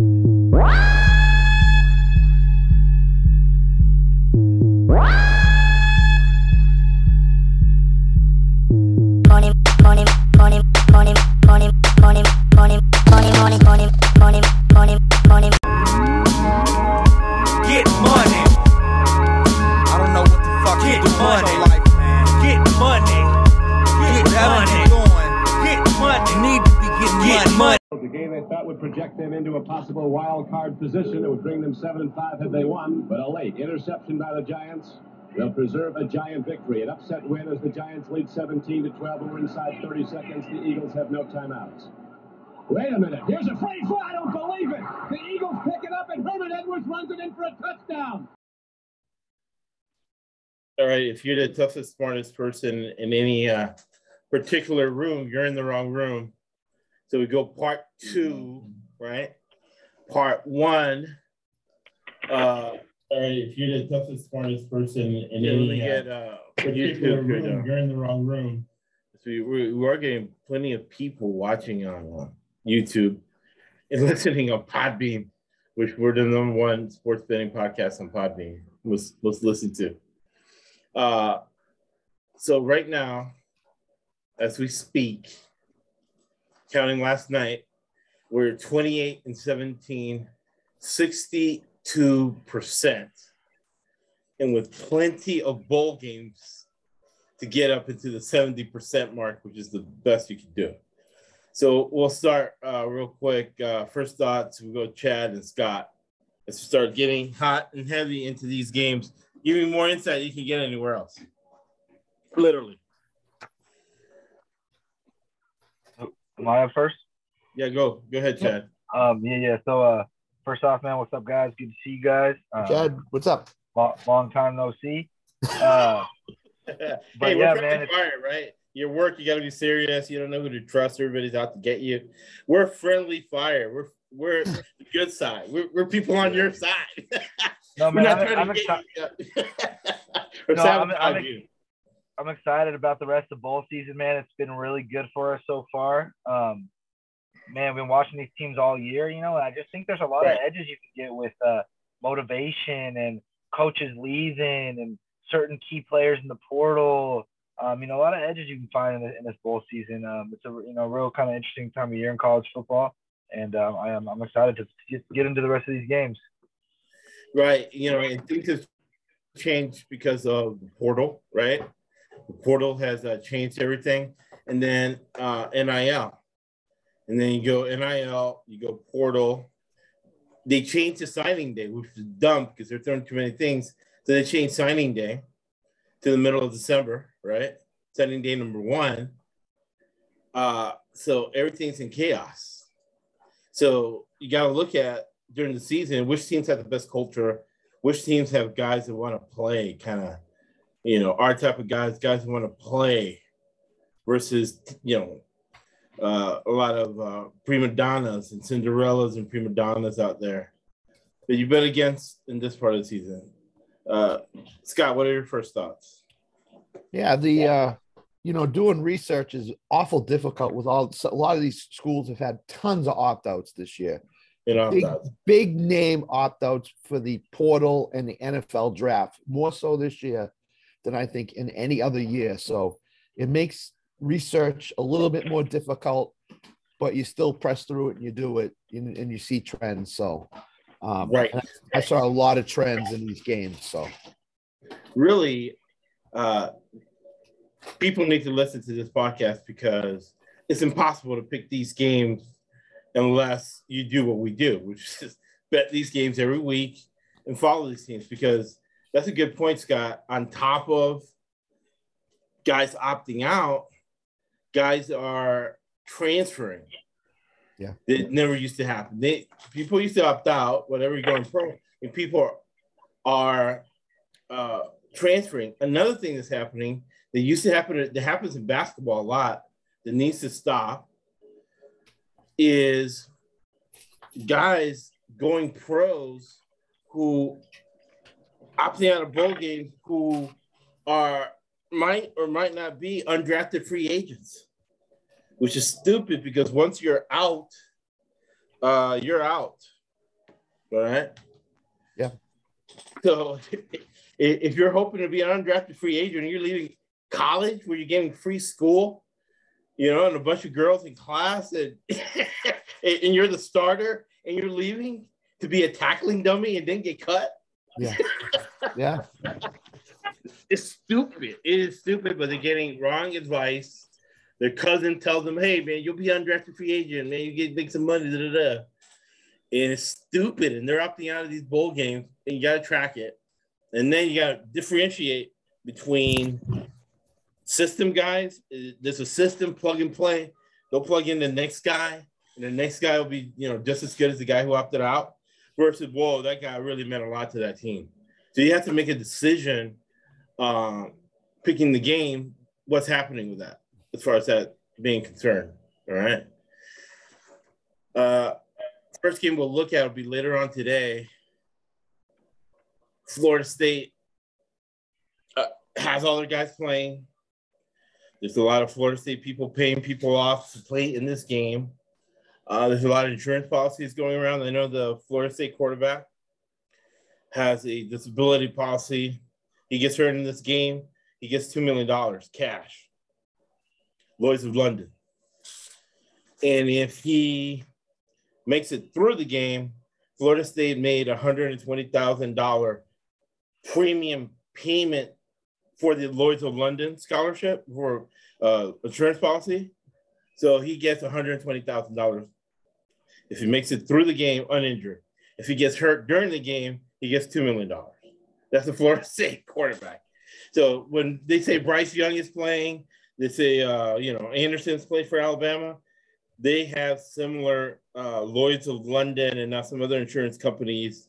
Wow! 7 and 5 had they won, but a late interception by the Giants. They'll preserve a giant victory. An upset win as the Giants lead 17 to 12. We're inside 30 seconds. The Eagles have no timeouts. Wait a minute. Here's a free fly. I don't believe it. The Eagles pick it up, and Herman Edwards runs it in for a touchdown. All right, if you're the toughest, smartest person in any uh, particular room, you're in the wrong room. So we go part two, right? Part one. Uh, all right, if you're the toughest, smartest person in any get, uh, uh, particular YouTube room, you're in the wrong room. So we, we are getting plenty of people watching on uh, YouTube and listening on Podbean, which we're the number one sports betting podcast on Podbean. Most most listened to. Uh, so right now, as we speak, counting last night, we're 28 and 17, 62%. And with plenty of bowl games to get up into the 70% mark, which is the best you can do. So we'll start uh, real quick. Uh, first thoughts, we go Chad and Scott. Let's start getting hot and heavy into these games. Give me more insight than you can get anywhere else. Literally. Am I up first? Yeah, go. Go ahead, Chad. Um, yeah, yeah. So, uh, first off, man, what's up, guys? Good to see you guys. Um, Chad, what's up? Long, long time no see. Uh, hey, But we're yeah, man, it's- fire, right? Your work, you got to be serious. You don't know who to trust. Everybody's out to get you. We're friendly fire. We're we're the good side. We're, we're people on your side. no, we're man, not I'm, trying I'm, to exci- get you. No, I'm- sabotage I'm- you. I'm excited about the rest of bowl season, man. It's been really good for us so far. Um, man, we've been watching these teams all year, you know, and I just think there's a lot Right. of edges you can get with uh, motivation and coaches leaving and certain key players in the portal. Um, you know, a lot of edges you can find in, the, in this bowl season. Um, it's a you know real kind of interesting time of year in college football, and um, I am I'm excited to get, get into the rest of these games. Right. You know, and things have changed because of the portal, right? The portal has uh, changed everything. And then uh, NIL. And then you go NIL, you go portal. They changed the signing day, which is dumb because they're throwing too many things. So they changed signing day to the middle of December, right? Signing day number one. Uh, so everything's in chaos. So you got to look at during the season which teams have the best culture, which teams have guys that want to play, kind of, you know, our type of guys, guys who want to play, versus you know, uh, a lot of uh, prima donnas and Cinderellas and prima donnas out there that you bet against in this part of the season. Uh, Scott, what are your first thoughts? Yeah, the uh, you know, doing research is awful difficult with all a lot of these schools have had tons of opt-outs this year. You know, Big, big name opt-outs for the portal and the NFL draft, more so this year than I think in any other year. So it makes research a little bit more difficult, but you still press through it and you do it and, and you see trends. So um, Right. I, I saw a lot of trends in these games. So really uh, people need to listen to this podcast because it's impossible to pick these games unless you do what we do, which is bet these games every week and follow these teams because that's a good point, Scott. On top of guys opting out, guys are transferring. Yeah. It never used to happen. They people used to opt out, whatever you're going pro, and people are, are uh, transferring. Another thing that's happening that used to happen that happens in basketball a lot that needs to stop is guys going pros who opting out of bowl games who are might or might not be undrafted free agents, which is stupid because once you're out, uh, you're out. All right. Yeah. So if you're hoping to be an undrafted free agent and you're leaving college where you're getting free school, you know, and a bunch of girls in class and and you're the starter and you're leaving to be a tackling dummy and then get cut, Yeah. Yeah. It's stupid. It is stupid, but they're getting wrong advice. Their cousin tells them, "Hey, man, you'll be undrafted free agent. Man, you get make some money." Da, da, da. And it's stupid, and they're opting out of these bowl games, and you got to track it, and then you got to differentiate between system guys. There's a system plug and play. They'll plug in the next guy, and the next guy will be, you know, just as good as the guy who opted out. Versus, whoa, that guy really meant a lot to that team. So you have to make a decision uh, picking the game, what's happening with that as far as that being concerned. All right. Uh, first game we'll look at will be later on today. Florida State uh, has all their guys playing. There's a lot of Florida State people paying people off to play in this game. Uh, there's a lot of insurance policies going around. I know the Florida State quarterback has a disability policy. He gets hurt in this game, he gets $2 million cash. Lloyds of London. And if he makes it through the game, Florida State made $120,000 premium payment for the Lloyds of London scholarship for uh, insurance policy. So he gets $120,000 if he makes it through the game uninjured. If he gets hurt during the game, he gets $2 million. That's the Florida State quarterback. So when they say Bryce Young is playing, they say, uh, you know, Anderson's played for Alabama. They have similar uh, Lloyds of London and now some other insurance companies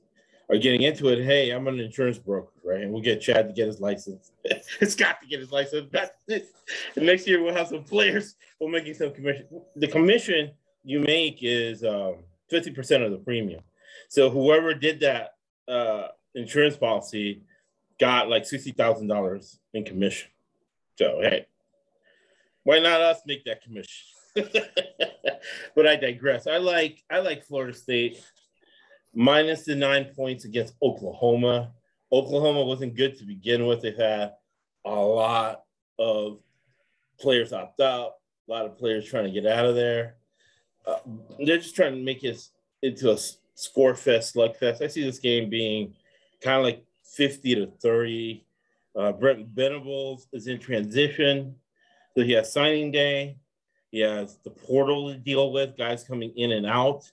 are getting into it. Hey, I'm an insurance broker, right? And we'll get Chad to get his license. Scott to get his license. That's it. And next year we'll have some players. We'll making some commission. The commission you make is um, 50% of the premium. So whoever did that uh, insurance policy got like $60,000 in commission. So, hey, why not us make that commission? but I digress. I like I like Florida State minus the nine points against Oklahoma. Oklahoma wasn't good to begin with. They've had a lot of players opt out, a lot of players trying to get out of there. Uh, they're just trying to make it into a score fest, slugfest. I see this game being kind of like 50 to 30. Uh, Brent Venables is in transition. So he has signing day. He has the portal to deal with, guys coming in and out.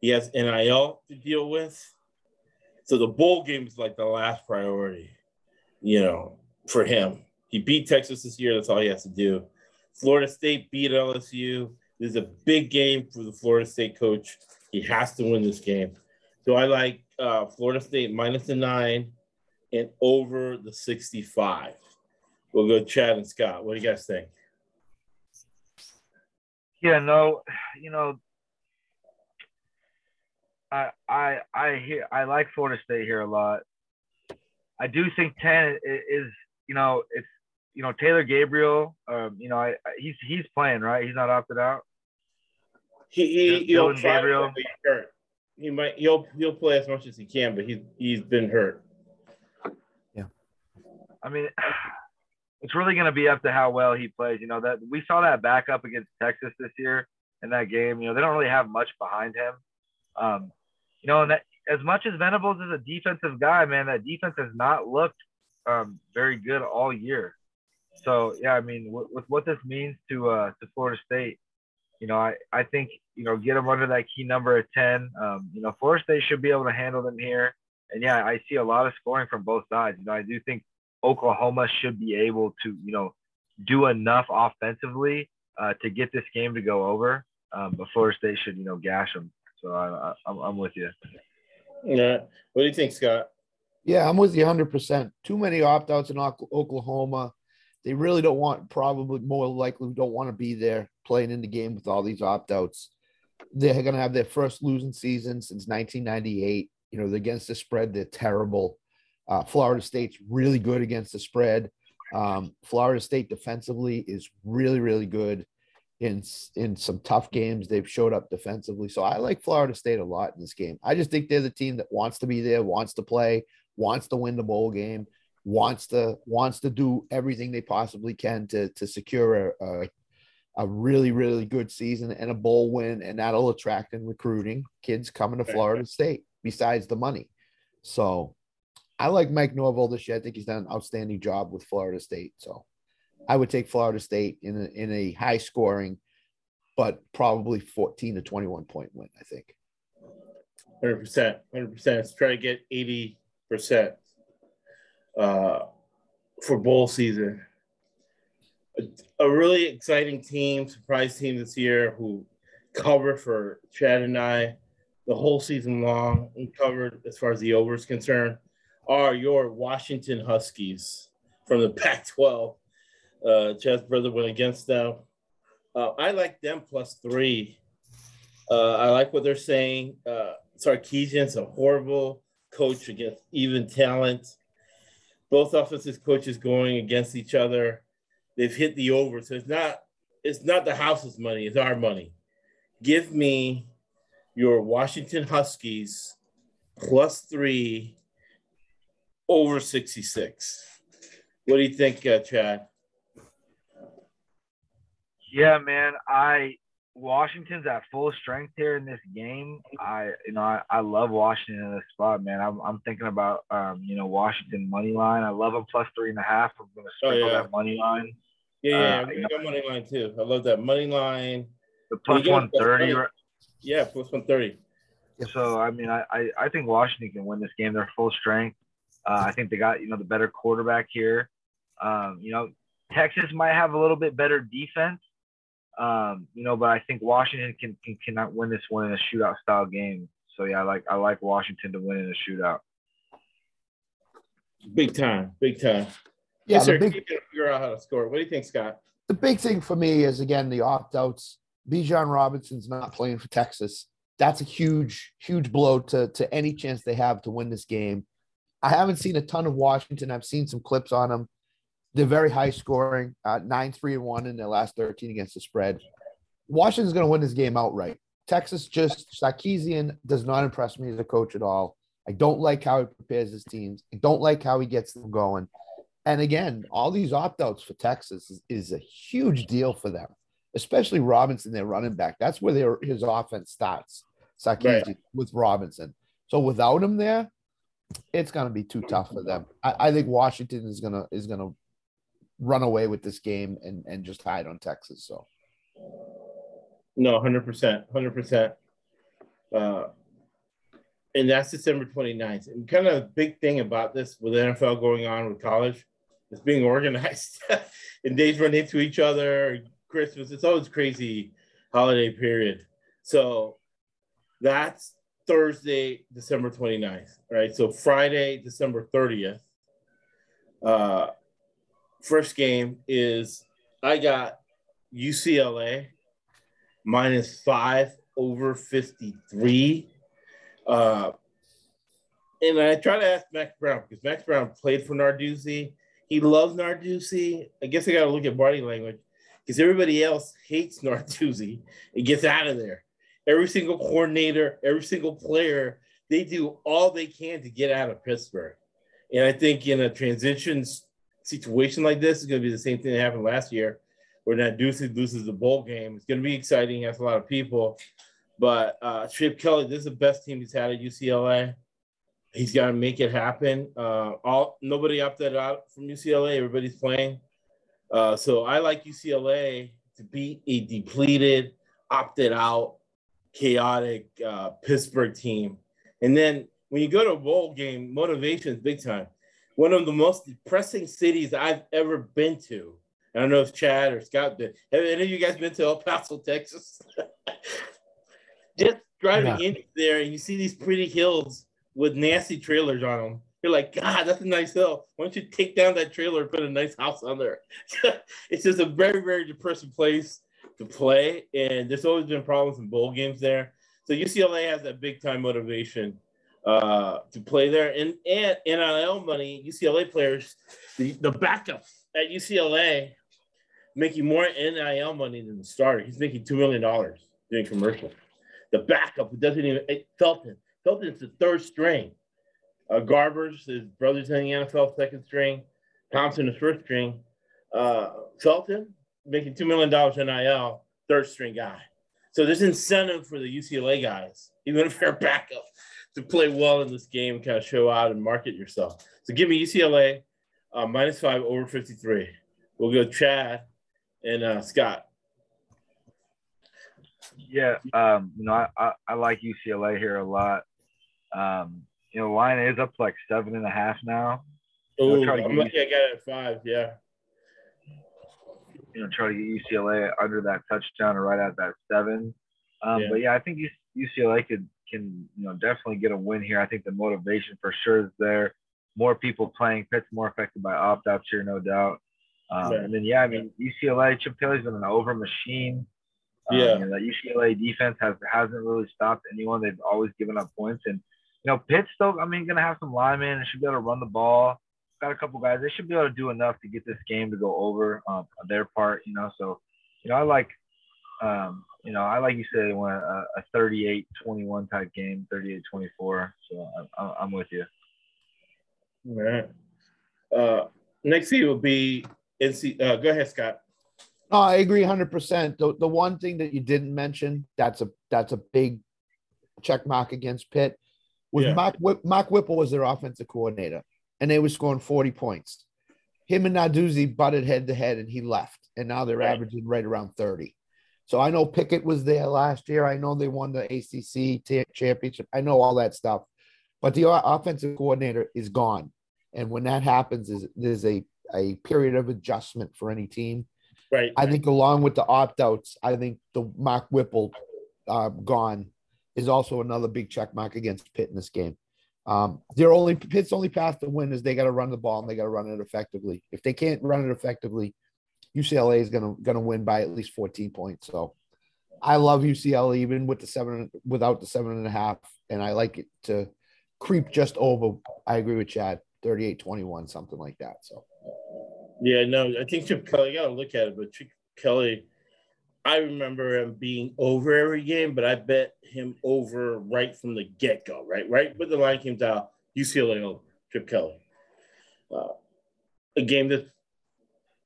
He has NIL to deal with. So the bowl game is like the last priority, you know, for him. He beat Texas this year. That's all he has to do. Florida State beat LSU. This is a big game for the Florida State coach. He has to win this game. So I like uh, Florida State minus the nine and over the 65. We'll go Chad and Scott. What do you guys think? Yeah, no, you know, I I I hear I like Florida State here a lot. I do think ten is you know it's you know Taylor Gabriel. Um, you know I, I he's he's playing right. He's not opted out. He, he he'll try, Gabriel. He might he'll he'll play as much as he can, but he's he's been hurt. Yeah, I mean, it's really going to be up to how well he plays. You know that we saw that back up against Texas this year in that game. You know they don't really have much behind him. Um, you know, and that as much as Venables is a defensive guy, man, that defense has not looked um, very good all year. So yeah, I mean, with, with what this means to uh, to Florida State, you know, I, I think you know get them under that key number of ten. Um, you know, Florida State should be able to handle them here. And yeah, I see a lot of scoring from both sides. You know, I do think Oklahoma should be able to, you know, do enough offensively uh, to get this game to go over. Um, but Florida State should, you know, gash them. So I, I, I'm, I'm with you. Yeah. What do you think, Scott? Yeah, I'm with you 100%. Too many opt outs in Oklahoma. They really don't want, probably more likely, don't want to be there playing in the game with all these opt outs. They're going to have their first losing season since 1998. You know, they're against the spread, they're terrible. Uh, Florida State's really good against the spread. Um, Florida State defensively is really, really good. in in some tough games. They've showed up defensively. So I like Florida State a lot in this game. I just think they're the team that wants to be there, wants to play, wants to win the bowl game, wants to wants to do everything they possibly can to to secure a, a a really really good season and a bowl win, and that'll attract and recruiting kids coming to Florida State. Besides the money, so I like Mike Norvell this year. I think he's done an outstanding job with Florida State. So I would take Florida State in a, in a high scoring, but probably 14 to 21 point win. I think. Hundred percent, hundred percent. Let's try to get eighty percent uh, for bowl season. A, really exciting team, surprise team this year who covered for Chad and I the whole season long and covered as far as the over is concerned are your Washington Huskies from the Pac-12. Uh, Chad's brother went against them. Uh, I like them plus three. Uh, I like what they're saying. Uh, Sarkisian's a horrible coach against even talent. Both offensive coaches going against each other. They've hit the over, so it's not it's not the house's money; it's our money. Give me your Washington Huskies plus three over sixty six. What do you think, uh, Chad? Yeah, man. I Washington's at full strength here in this game. I you know I, I love Washington in this spot, man. I'm I'm thinking about um you know Washington money line. I love them plus three and a half. I'm gonna sprinkle yeah. that money line. Yeah, yeah, Uh, I got that money line too. I love that money line. The Well, plus you got one thirty. Yeah, plus one thirty. So I mean, I, I I think Washington can win this game. They're full strength. Uh, I think they got you know the better quarterback here. Um, you know, Texas might have a little bit better defense. Um, you know, but I think Washington can, can cannot win this one in a shootout style game. So yeah, I like I like Washington to win in a shootout. Big time, big time. Yeah, Yes, the sir. big Keep trying to figure out how to score. What do you think, Scott? the big thing for me is again the opt outs. Bijan Robinson's not playing for Texas. That's a huge, huge blow to to any chance they have to win this game. I haven't seen a ton of Washington. I've seen some clips on them. They're very high scoring, uh, nine, three, and one in their last 13 against the spread. Washington's going to win this game outright. Texas just Sarkisian does not impress me as a coach at all. I don't like how he prepares his teams. I don't like how he gets them going. And again, all these opt outs for Texas is, is a huge deal for them, especially Robinson, their running back. That's where their his offense starts. Sarkisian Right. with Robinson. So without him there, it's going to be too tough for them. I, I think Washington is gonna is gonna run away with this game and and just hide on Texas. So No, hundred percent, hundred percent. Uh, and that's December 29th. And kind of a big thing about this with NFL going on with college, it's being organized and days run into each other. Christmas, it's always crazy holiday period. So that's Thursday, December 29th, right? So Friday, December 30th. Uh, first game is I got UCLA minus five over 53. Uh, and I try to ask Max Brown because Max Brown played for Narduzzi. He loves Narduzzi. I guess I got to look at body language because everybody else hates Narduzzi and gets out of there. Every single coordinator, every single player, they do all they can to get out of Pittsburgh. And I think in a transition s- situation like this, is going to be the same thing that happened last year, where that Narduzzi loses the bowl game. It's going to be exciting. Has a lot of people. But uh, Chip Kelly, this is the best team he's had at UCLA. He's got to make it happen. Uh, all nobody opted out from UCLA. Everybody's playing. Uh, so I like UCLA to beat a depleted, opted out, chaotic uh, Pittsburgh team. And then when you go to a bowl game, motivation is big time. One of the most depressing cities I've ever been to. I don't know if Chad or Scott been. Have any of you guys been to El Paso, Texas? Just driving Yeah. in there and you see these pretty hills with nasty trailers on them. You're like, God, that's a nice hill. Why don't you take down that trailer and put a nice house on there? it's just a very, very depressing place to play. And there's always been problems in bowl games there. So UCLA has that big time motivation uh, to play there. And, and NIL money, UCLA players, the, the backups at UCLA making more NIL money than the starter. He's making two million dollars doing commercial. The backup who doesn't even eh, Felton. Felton's the third string. Uh, Garbers, his brother's in the NFL, second string. Thompson is first string. Uh, Felton making two million dollars NIL, third string guy. So there's incentive for the UCLA guys, even if they're backup, to play well in this game, kind of show out and market yourself. So give me UCLA uh, minus five over 53. We'll go Chad and uh, Scott. Yeah, um, you know, I, I, I like UCLA here a lot. Um, you know, line is up to like seven and a half now. Oh, try to I'm get lucky I got it at five. Yeah. You know, try to get UCLA under that touchdown or right at that seven. Um, Yeah. But yeah, I think UCLA could can you know definitely get a win here. I think the motivation for sure is there. More people playing. Pitt's more affected by opt outs here, no doubt. Um, Right. And then yeah, I mean UCLA Chip Kelly's been an over machine. Um, Yeah. you know, that UCLA defense has hasn't really stopped anyone. They've always given up points, and you know Pitt's still. I mean, gonna have some linemen and should be able to run the ball. Got a couple guys. They should be able to do enough to get this game to go over um, on their part. You know, so you know I like. Um, you know, I like you said, want a, a 38-21 type game, 38-24. So I'm, I'm with you. All right. Uh, next seed will be NC. Uh, go ahead, Scott. No, I agree hundred percent. The the one thing that you didn't mention that's a that's a big check mark against Pitt was Yeah. Mark Whip, Mark Whipple was their offensive coordinator, and they were scoring forty points. Him and Narduzzi butted head to head, and he left, and now they're Right. averaging right around thirty. So I know Pickett was there last year. I know they won the ACC t- championship. I know all that stuff, but the offensive coordinator is gone, and when that happens, is there's a a period of adjustment for any team. Right. I think along with the opt outs, I think the Mark Whipple uh, gone is also another big check mark against Pitt in this game. Um, their only Pitt's only path to win is they got to run the ball and they got to run it effectively. If they can't run it effectively, UCLA is gonna gonna win by at least 14 points. So I love UCLA even with the seven without the seven and a half, and I like it to creep just over. I agree with Chad, 38-21, something like that. So Yeah, no, I think Chip Kelly, you got to look at it, but Chip Kelly, I remember him being over every game, but I bet him over right from the get go, right? Right when the line came down, UCLA over Chip Kelly. Uh, a game that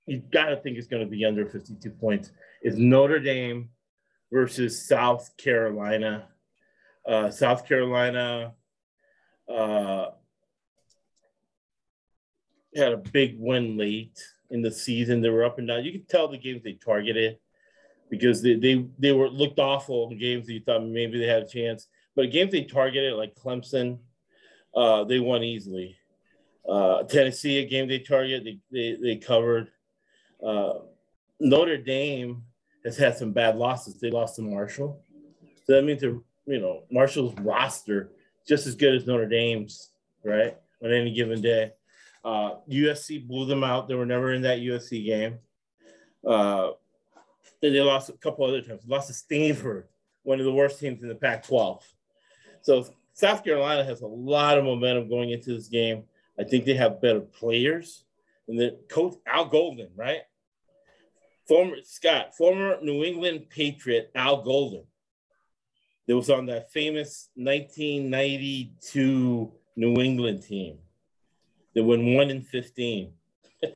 you got to think it's going to be under 52 points is Notre Dame versus South Carolina. Uh, South Carolina uh, had a big win late in the season. They were up and down. You could tell the games they targeted because they they, they were looked awful in games that you thought maybe they had a chance. But games they targeted, like Clemson, uh, they won easily. Uh, Tennessee, a game they targeted, they, they, they covered. Uh, Notre Dame has had some bad losses. They lost to Marshall. So that means, you know, Marshall's roster just as good as Notre Dame's, right? On any given day. Uh, USC blew them out. They were never in that USC game. Uh, then they lost a couple other times. Lost to Stanford, one of the worst teams in the Pac-12. So South Carolina has a lot of momentum going into this game. I think they have better players. And then coach Al Golden, right? Former Scott, former New England Patriot Al Golden. That was on that famous 1992 New England team. that went one in 15.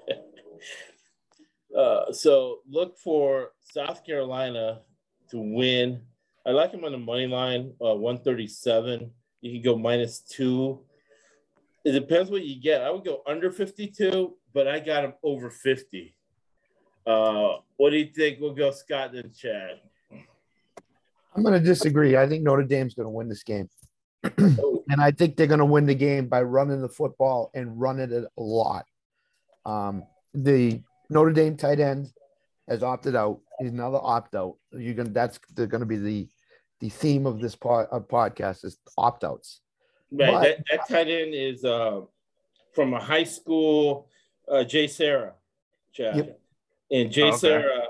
uh, so look for South Carolina to win. I like him on the money line, uh, 137. You can go minus two. It depends what you get. I would go under 52, but I got him over 50. Uh, what do you think? We'll go Scott and Chad. I'm going to disagree. I think Notre Dame's going to win this game. and I think they're going to win the game by running the football and running it a lot. Um, the Notre Dame tight end has opted out. He's another opt out. You're going to that's they're going to be the the theme of this pod, uh, podcast is opt outs. Right. But- that, that tight end is uh, from a high school, uh, JSerra, Chad. Yep. And Jay oh, Okay. Sarah,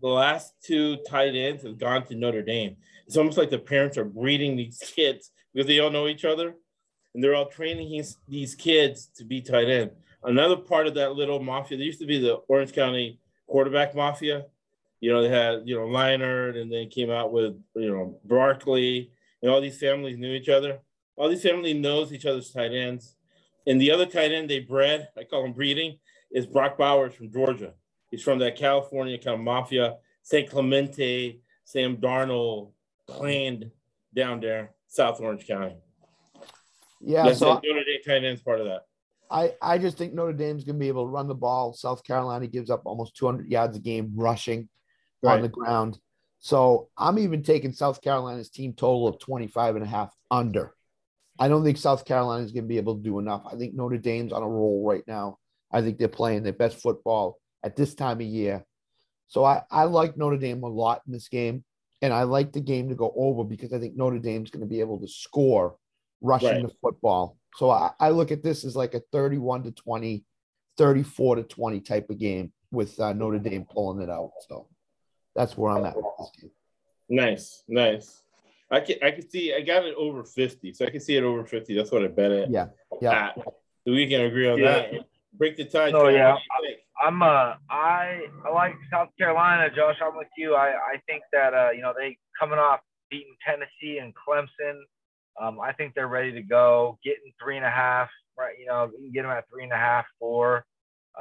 the last two tight ends have gone to Notre Dame. It's almost like the parents are breeding these kids because they all know each other, and they're all training his, these kids to be tight end. Another part of that little mafia, there used to be the Orange County quarterback mafia. You know, they had you know Leinart, and then came out with you know Barkley, and all these families knew each other. All these families knows each other's tight ends. And the other tight end they bred, I call him breeding, is Brock Bowers from Georgia. He's from that California kind of mafia, San Clemente, Sam Darnold, planned down there, South Orange County. Yeah, That's so. Notre Dame tight end's part of that. I, I just think Notre Dame's going to be able to run the ball. South Carolina gives up almost 200 yards a game rushing on the ground. So I'm even taking South Carolina's team total of 25 and a half under. I don't think South Carolina is going to be able to do enough. I think Notre Dame's on a roll right now. I think they're playing their best football at this time of year. So I, I like Notre Dame a lot in this game. And I like the game to go over because I think Notre Dame's going to be able to score rushing Right. the football. So I, I look at this as like a 31 to 20, 34 to 20 type of game with uh, Notre Dame pulling it out. So that's where I'm at with this game. Nice, nice. I can I can see I got it over 50, so I can see it over 50. That's what I bet it. Yeah. Yeah. at. We can agree on Yeah. that. Break the tie. Oh, John. yeah. I'm uh I I like South Carolina, Josh. I'm with you. I I think that uh you know they coming off beating Tennessee and Clemson. Um, I think they're ready to go. Getting three and a half, right? You know, you can get them at three and a half, four.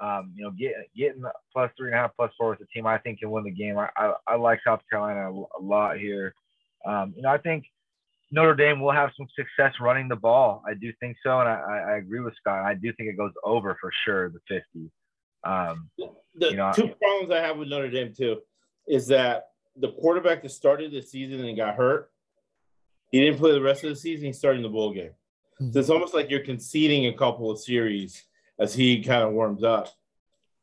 Um, you know, get getting plus three and a half, plus four with the team. I think can win the game. I I, I like South Carolina a, a lot here. Um, you know, I think Notre Dame will have some success running the ball. I do think so, and I, I agree with Scott. I do think it goes over for sure the 50. Um, The You know, two problems I have with Notre Dame too is that the quarterback that started the season and got hurt, he didn't play the rest of the season. He's starting the bowl game. So it's almost like you're conceding a couple of series as he kind of warms up.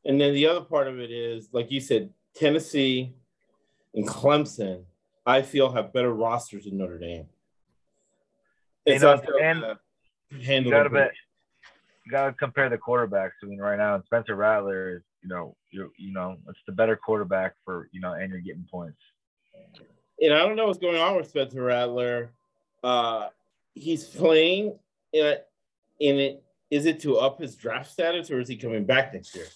And then the other part of it is, like you said, Tennessee and Clemson, I feel have better rosters than Notre Dame. You It's know, also and uh, you handle gotta it. You gotta compare the quarterbacks. I mean, right now, Spencer Rattler is, you know, you you know, it's the better quarterback for, you know, and you're getting points. and I don't know what's going on with Spencer Rattler. Uh, he's playing in it. In it, is it to up his draft status or is he coming back next year?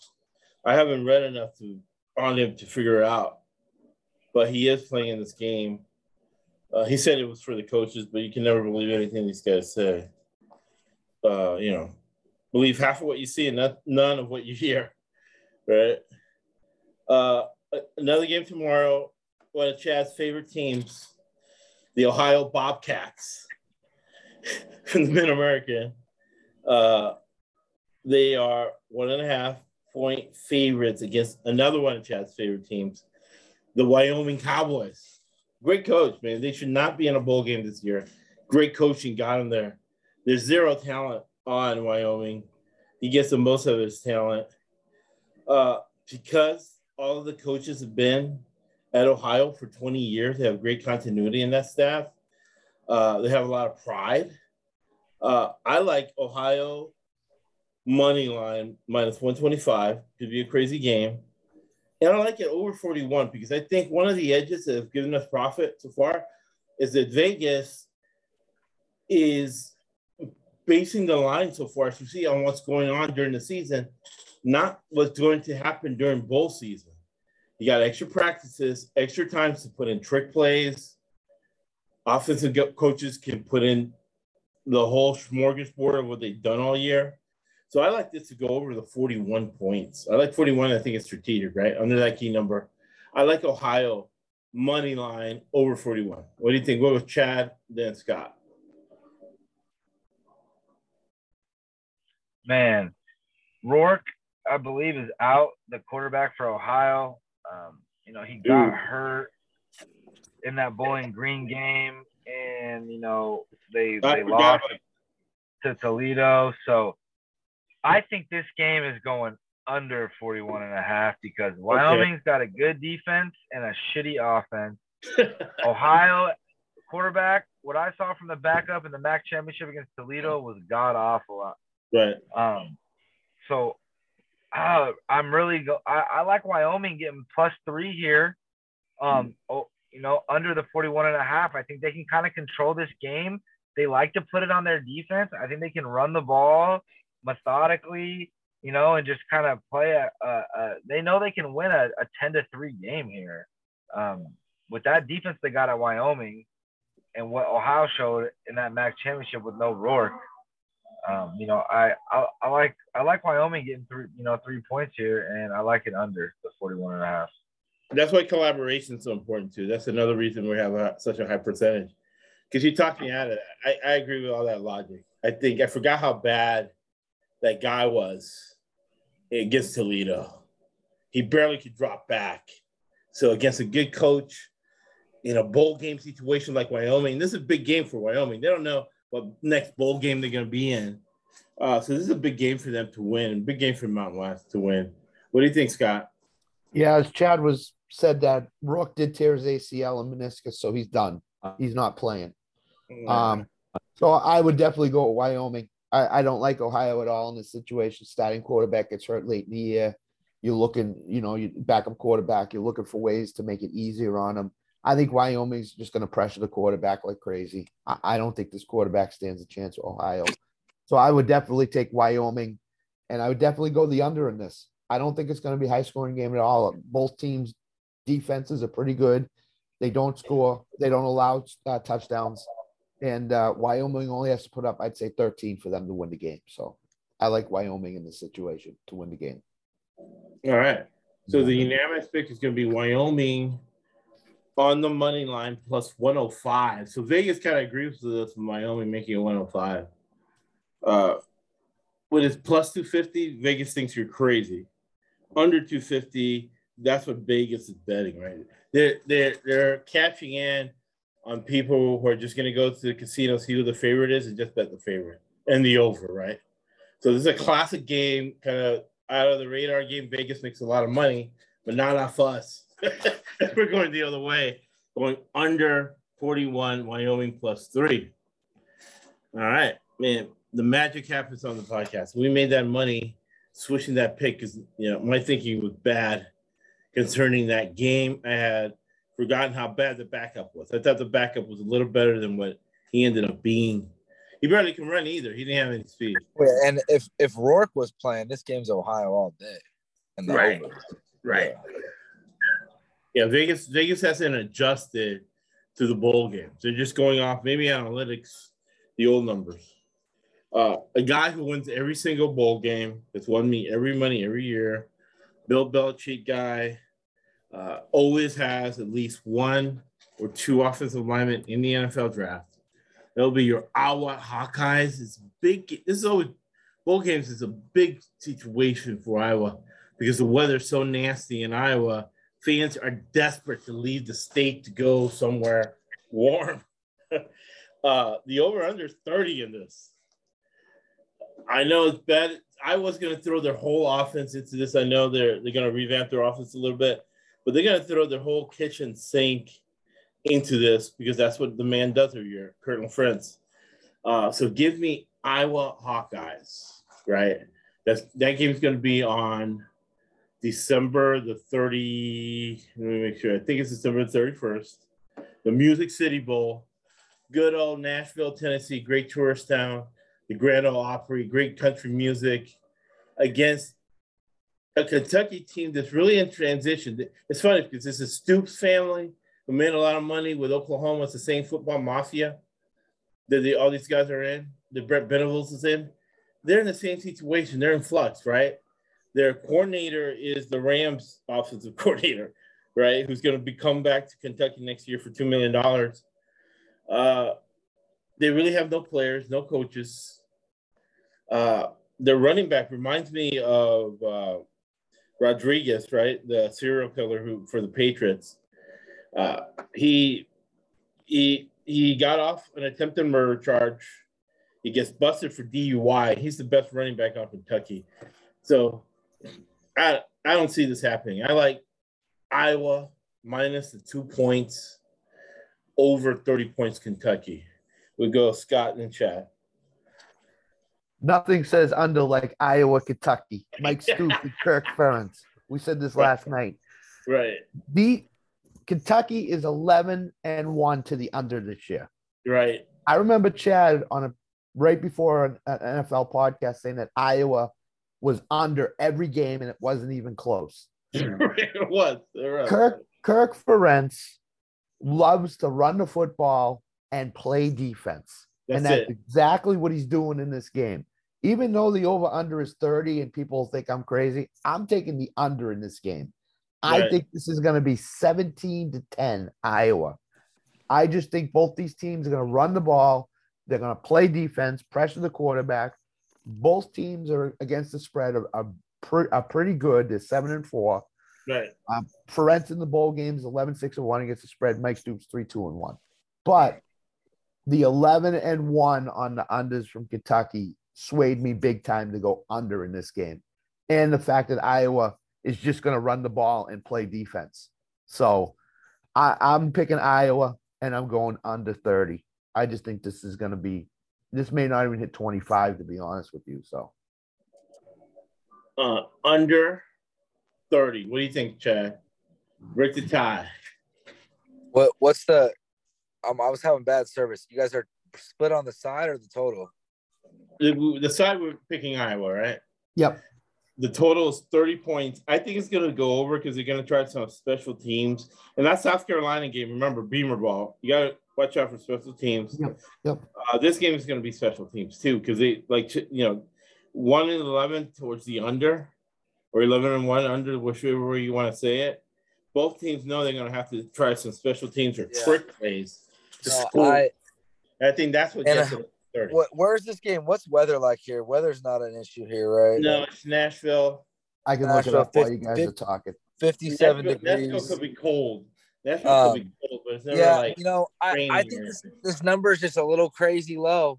I haven't read enough to on him to figure it out, but he is playing in this game. Uh, he said it was for the coaches, but you can never believe anything these guys say. Uh, you know, believe half of what you see and not, none of what you hear, right? Uh, another game tomorrow one of Chad's favorite teams, the Ohio Bobcats from the Mid American. Uh, they are one and a half point favorites against another one of Chad's favorite teams, the Wyoming Cowboys. Great coach, man. They should not be in a bowl game this year. Great coaching got them there. There's zero talent on Wyoming. He gets the most of his talent. Uh, because all of the coaches have been at Ohio for 20 years. They have great continuity in that staff. Uh, they have a lot of pride. Uh, I like Ohio money line minus 125 to be a crazy game. And I like it over 41 because I think one of the edges that have given us profit so far is that Vegas is basing the line so far, as you see, on what's going on during the season, not what's going to happen during bowl season. You got extra practices, extra times to put in trick plays. Offensive coaches can put in the whole smorgasbord of what they've done all year. So I like this to go over the 41 points. I like 41. I think it's strategic, right? Under that key number. I like Ohio money line over 41. What do you think? What was Chad, then Scott? Man, Rourke, I believe, is out, the quarterback for Ohio. Um, you know, he got Ooh. hurt in that Bowling Green game, and you know, they I they lost to Toledo. So I think this game is going under 41 and a half because Wyoming's got a good defense and a shitty offense. Ohio quarterback, what I saw from the backup in the MAC championship against Toledo was god awful. Right. Um, so uh, I'm really go. I, I like Wyoming getting plus three here. Um, oh, you know, under the 41 and a half. I think they can kind of control this game. They like to put it on their defense. I think they can run the ball methodically. you know, and just kind of play a, a, a. They know they can win a, a ten to three game here. Um, with that defense they got at Wyoming, and what Ohio showed in that MAC championship with no Rourke. Um, you know, I, I I like I like Wyoming getting three, you know, three points here, and I like it under the 41 and a half. That's why collaboration is so important too. That's another reason we have a, such a high percentage. Because you talked me out of that. I, I agree with all that logic. I think I forgot how bad that guy was against Toledo. He barely could drop back. So against a good coach in a bowl game situation like Wyoming, this is a big game for Wyoming. They don't know what next bowl game they're going to be in. Uh, so this is a big game for them to win. Big game for Mountain West to win. What do you think, Scott? Yeah, as Chad was said that Rourke did tear his ACL and meniscus, so he's done. He's not playing. Um, so I would definitely go Wyoming. I, I don't like Ohio at all in this situation. Starting quarterback gets hurt late in the year. You're looking, you know, you backup quarterback. You're looking for ways to make it easier on them. I think Wyoming's just going to pressure the quarterback like crazy. I, I don't think this quarterback stands a chance with Ohio. So I would definitely take Wyoming, and I would definitely go the under in this. I don't think it's going to be a high scoring game at all. Both teams' defenses are pretty good. They don't score. They don't allow uh, touchdowns, and uh, Wyoming only has to put up, I'd say, 13 for them to win the game. So I like Wyoming in this situation to win the game. All right. So the unanimous pick is going to be Wyoming on the money line plus 105. So Vegas kind of agrees with us Miami making it 105. Uh, when it's plus 250, Vegas thinks you're crazy. Under 250, that's what Vegas is betting, right? They're they're they're catching in on people who are just gonna go to the casino, see who the favorite is, and just bet the favorite and the over, right? So this is a classic game, kind of out of the radar game. Vegas makes a lot of money, but not off us. We're going the other way, going under 41, Wyoming plus three. All right, man. The magic happens on the podcast. We made that money switching that pick because you know my thinking was bad concerning that game. I had forgotten how bad the backup was. I thought the backup was a little better than what he ended up being. He barely can run either. He didn't have any speed. Yeah, and if if Rourke was playing, this game's Ohio all day. And the Right. over. Right. Yeah, Vegas Vegas hasn't adjusted to the bowl games. They're just going off maybe analytics, the old numbers. Uh, a guy who wins every single bowl game, that's won me every money every year. Bill Belichick guy, uh, always has at least one or two offensive linemen in the NFL draft. That'll be your Iowa Hawkeyes. It's big. This is always bowl games is a big situation for Iowa because the weather's so nasty in Iowa. Fans are desperate to leave the state to go somewhere warm. uh, the over under 30 in this. I know it's bad. I was going to throw their whole offense into this. I know they're they're going to revamp their offense a little bit, but they're going to throw their whole kitchen sink into this because that's what the man does every year, Kirk Ferentz. Uh, so give me Iowa Hawkeyes, right? That's that game's going to be on December the 30. Let me make sure. I think it's December 31st. The Music City Bowl. Good old Nashville, Tennessee, great tourist town. The Grand Ole Opry, great country music against a Kentucky team that's really in transition. It's funny because it's a Stoops family who made a lot of money with Oklahoma. It's the same football mafia that all these guys are in, that Brent Venables is in. They're in the same situation. They're in flux, right? Their coordinator is the Rams offensive coordinator, right? Who's going to be come back to Kentucky next year for $2 million. Uh, they really have no players, no coaches. Uh, their running back reminds me of uh, Rodriguez, right? The serial killer who for the Patriots. Uh, he he he got off an attempted murder charge. He gets busted for DUI. He's the best running back on Kentucky. So I I don't see this happening. I like Iowa minus the two points over 30 points Kentucky. We go Scott and Chad. Nothing says under like Iowa, Kentucky. Mike Stoops and Kirk Ferentz. We said this last night. Right. The Kentucky is 11 and 1 to the under this year. Right. I remember Chad on a right before an, an NFL podcast saying that Iowa was under every game, and it wasn't even close. it was. Right. Kirk Kirk Ferentz loves to run the football and play defense. That's and that's it. exactly what he's doing in this game. Even though the over under is 30 and people think I'm crazy, I'm taking the under in this game. I think this is going to be 17 to 10 Iowa. I just think both these teams are going to run the ball. They're going to play defense, pressure the quarterback. Both teams are against the spread are, are, pre- are pretty good. They're seven and four. Right. Um, in the bowl games 11 6 and 1 against the spread. Mike Stoops 3 2 and 1. But the 11 and 1 on the unders from Kentucky swayed me big time to go under in this game. And the fact that Iowa is just going to run the ball and play defense. So I, I'm picking Iowa and I'm going under 30. I just think this is going to be, this may not even hit 25, to be honest with you. So Uh, under 30. What do you think, Chad? Break the tie. What what's the? Um, I was having bad service. You guys are split on the side or the total? The, the side we're picking Iowa, right? Yep. The total is 30 points. I think it's going to go over because they're going to try some special teams. And that South Carolina game, remember, Beamer ball. You got to watch out for special teams. Yep, yep. Uh, this game is going to be special teams too because they, like, you know, 1 and 11 towards the under or 11 and 1 under, whichever way you want to say it. Both teams know they're going to have to try some special teams or Yeah. trick plays to No, score. I, I think that's what And, gets uh, it 30. what, where's this game? What's weather like here? Weather's not an issue here, right? No, it's Nashville. I can look it Nashville, up while you guys fif- are talking. 57 Nashville, Nashville could be cold. Nashville Um, could be cold, but it's never yeah, like you know, I, I think this, this number is just a little crazy low.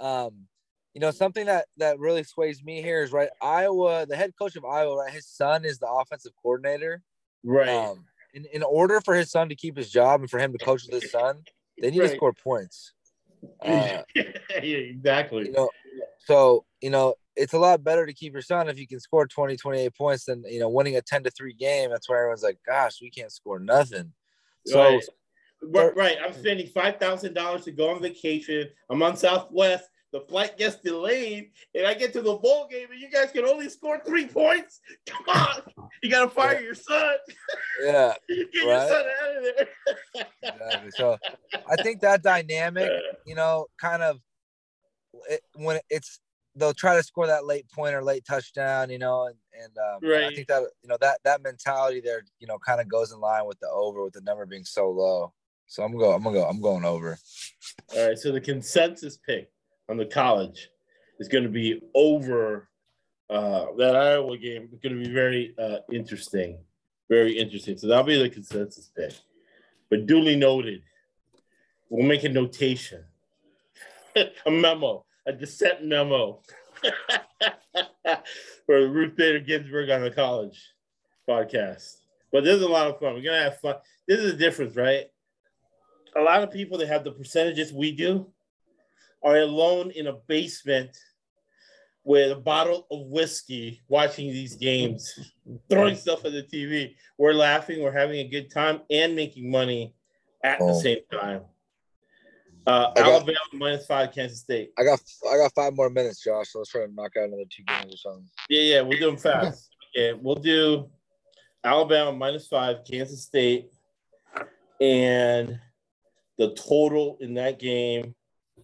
Um, you know, something that that really sways me here is right. Iowa, the head coach of Iowa, right? His son is the offensive coordinator. right. Um, in, in order for his son to keep his job and for him to coach with his son, they need to score points. Uh, yeah, exactly. you know, so you know, it's a lot better to keep your son if you can score 20, 28 points than you know winning a 10 to 3 game. That's where everyone's like, gosh, we can't score nothing. So right. Uh, right, right. I'm spending five thousand dollars to go on vacation. I'm on Southwest. The flight gets delayed, and I get to the bowl game, and you guys can only score three points. Come on, you gotta fire your son. yeah, Get your son out of there. exactly. So I think that dynamic, you know, kind of it, when it's they'll try to score that late point or late touchdown, you know, and and um, I think that you know that that mentality there, you know, kind of goes in line with the over with the number being so low. So I'm gonna go. I'm gonna go. I'm going over. All right, so the consensus pick on the college is going to be over uh, that Iowa game. It's going to be very uh, interesting, very interesting. So that'll be the consensus pick. But duly noted, we'll make a notation, a memo, a dissent memo for Ruth Bader Ginsburg on the college podcast. But this is a lot of fun. We're gonna have fun. This is the difference, right? a lot of people that have the percentages we do are alone in a basement with a bottle of whiskey watching these games, throwing stuff at the TV. We're laughing, we're having a good time, and making money at the Oh. same time. Uh, I got- Alabama minus five, Kansas State. I got I got five more minutes, Josh. So let's try to knock out another two games or something. Yeah, yeah, we'll do them fast. Okay, we'll do Alabama minus five, Kansas State, and the total in that game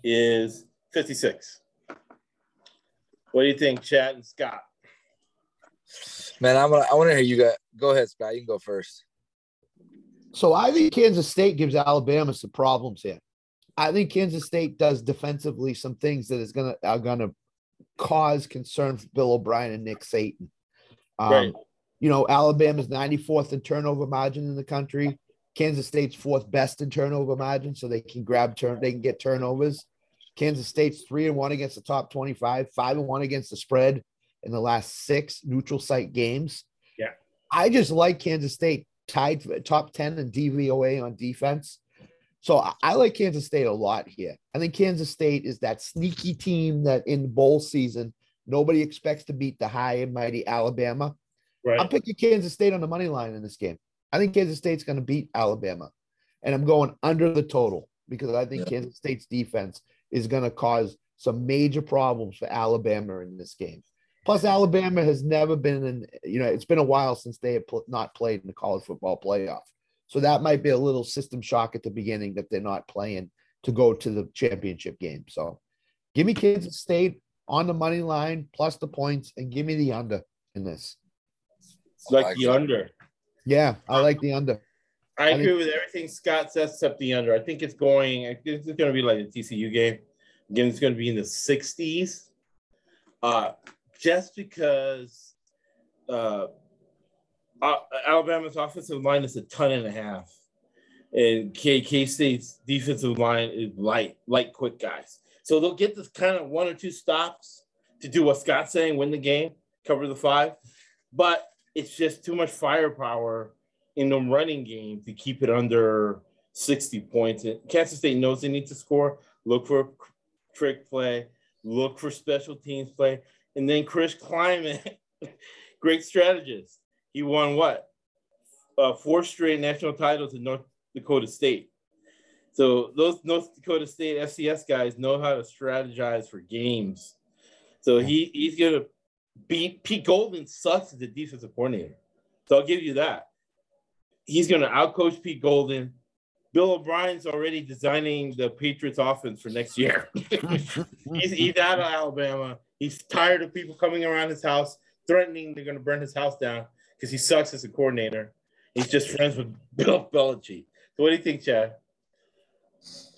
is 56. What do you think, Chad and Scott? Man, I'm gonna I want to hear you guys. Go ahead, Scott. You can go first. So I think Kansas State gives Alabama some problems here. I think Kansas State does defensively some things that is gonna are gonna cause concern for Bill O'Brien and Nick Saban. Um, Right. You know, Alabama's 94th in turnover margin in the country. Kansas State's fourth best in turnover margin, so they can grab turn, they can get turnovers. Kansas State's three and one against the top 25, five and one against the spread in the last six neutral site games. Yeah. I just like Kansas State tied for top 10 in DVOA on defense. So I, I like Kansas State a lot here. I think Kansas State is that sneaky team that in bowl season, nobody expects to beat the high and mighty Alabama. Right. I'm picking Kansas State on the money line in this game. I think Kansas State's going to beat Alabama. And I'm going under the total because I think Yeah. Kansas State's defense is going to cause some major problems for Alabama in this game. Plus, Alabama has never been in. You know, it's been a while since they have pl- not played in the college football playoff. So that might be a little system shock at the beginning that they're not playing to go to the championship game. So, give me Kansas State on the money line plus the points, and give me the under in this. It's like like the it. under. Yeah, I like the under. I I agree think- with everything Scott says except the under. I think it's going. I think it's going to be like a TCU game. Again, it's going to be in the 60s. Uh, just because uh, uh, Alabama's offensive line is a ton and a half, and K K State's defensive line is light, light, quick guys. So they'll get this kind of one or two stops to do what Scott's saying, win the game, cover the five, but it's just too much firepower in the running game to keep it under 60 points. And Kansas State knows they need to score. Look for a trick play, look for special teams play. And then Chris Klieman, great strategist. He won what? Uh, four straight national titles in North Dakota State. So those North Dakota State FCS guys know how to strategize for games. So he, he's to beat Pete Golding sucks as a defensive coordinator. So I'll give you that he's to outcoach Pete Golding. Bill O'Brien's already designing the Patriots offense for next year. he's, he's out of Alabama. He's tired of people coming around his house threatening they're to burn his house down because he sucks as a coordinator. He's just friends with Bill Belichick. So what do you think, Chad?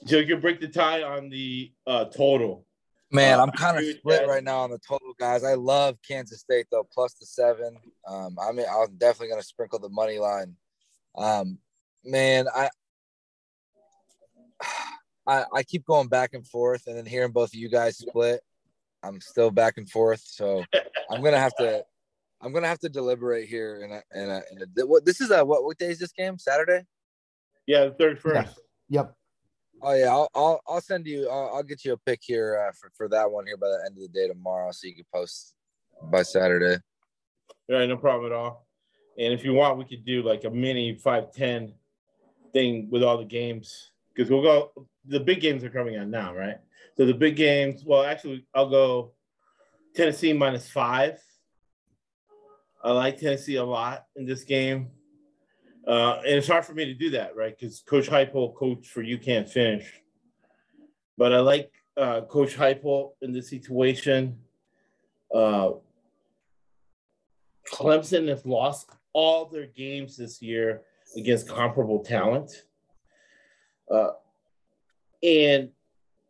Joe, you break the tie on the uh, total. Man, Uh, I'm kind of split right now on the total, guys. I love Kansas State though, plus the seven. Um, I mean, I'm definitely gonna sprinkle the money line. Um, man, I, I, I keep going back and forth, and then hearing both of you guys split, I'm still back and forth. So I'm gonna have to, I'm gonna have to deliberate here. And and and what this is a what what day is this game? Saturday. Yeah, the third first. Yep. Oh yeah, I'll I'll, I'll send you. I'll, I'll get you a pick here uh, for for that one here by the end of the day tomorrow, so you can post by Saturday. Yeah, no problem at all. And if you want, we could do like a mini 510 thing with all the games because we'll go. The big games are coming on now, right? So the big games. Well, actually, I'll go Tennessee minus five. I like Tennessee a lot in this game, uh, and it's hard for me to do that, right? Because Coach Heupel, coach for you can't finish. But I like uh, Coach Heupel in this situation. Uh, Clemson has lost all their games this year against comparable talent. Uh, and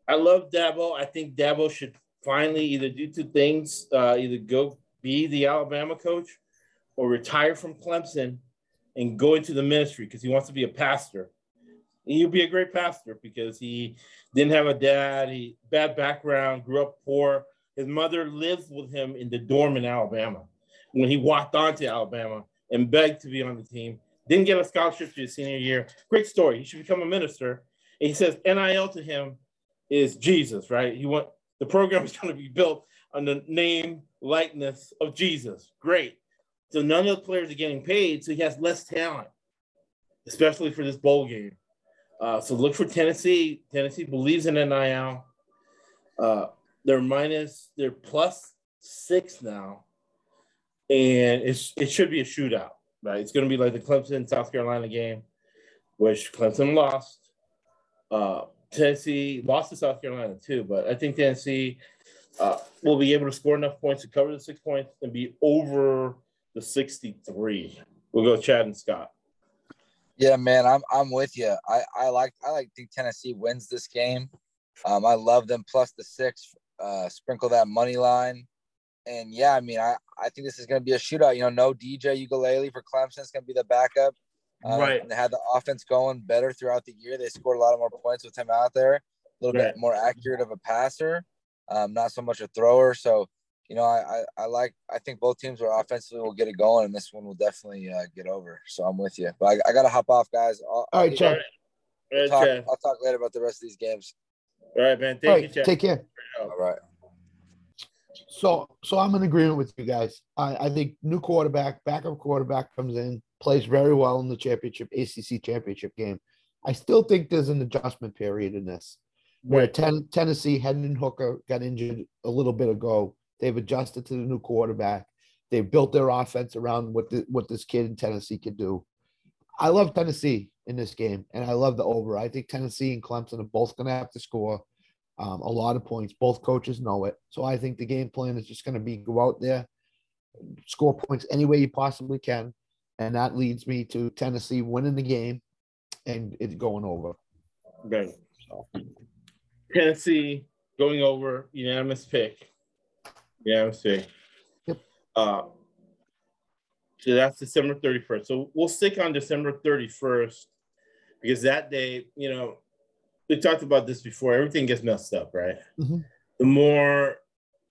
I love Dabo. I think Dabo should finally either do two things uh, either go be the Alabama coach or retire from Clemson and go into the ministry because he wants to be a pastor. And he'll be a great pastor because he didn't have a dad, he bad background, grew up poor. His mother lives with him in the dorm in Alabama when he walked on to Alabama and begged to be on the team. Didn't get a scholarship to his senior year. Great story. He should become a minister. And he says NIL to him is Jesus, right? He want the program is going to be built on the name likeness of Jesus. Great. So none of the players are getting paid, so he has less talent, especially for this bowl game. Uh, so look for Tennessee. Tennessee believes in NIL. Uh, they're minus, they're plus six now and it's it should be a shootout, right? It's going to be like the Clemson South Carolina game, which Clemson lost. Uh, Tennessee lost to South Carolina too, but I think Tennessee uh, will be able to score enough points to cover the six points and be over the sixty-three. We'll go Chad and Scott. Yeah, man, I'm I'm with you. I I like I like think Tennessee wins this game. Um, I love them plus the six. Uh, sprinkle that money line, and yeah, I mean, I I think this is going to be a shootout. You know, no DJ Uiagalelei for Clemson. It's going to be the backup. Um, Right. And they had the offense going better throughout the year. They scored a lot of more points with him out there. A little Right. bit more accurate of a passer, um, not so much a thrower. So, you know, I, I I like. I think both teams are offensively will get it going, and this one will definitely uh, get over. So I'm with you. But I, I got to hop off, guys. I'll, All right, I'll- Chad. All right, talk, I'll talk later about the rest of these games. All right, man. Thank All you, Chad. take care. All right. So, so I'm in agreement with you guys. I, I think new quarterback, backup quarterback comes in, plays very well in the championship, ACC championship game. I still think there's an adjustment period in this where ten, Tennessee, Hendon Hooker got injured a little bit ago. They've adjusted to the new quarterback. They've built their offense around what the, what this kid in Tennessee could do. I love Tennessee in this game, and I love the over. I think Tennessee and Clemson are both going to have to score um, a lot of points. Both coaches know it, so I think the game plan is just going to be go out there, score points any way you possibly can, and that leads me to Tennessee winning the game and it's going over. Right. Tennessee going over unanimous pick. Unanimous pick. Yep. Uh, so that's December 31st. So we'll stick on December 31st because that day, you know, we talked about this before. Everything gets messed up, right? Mhm. The more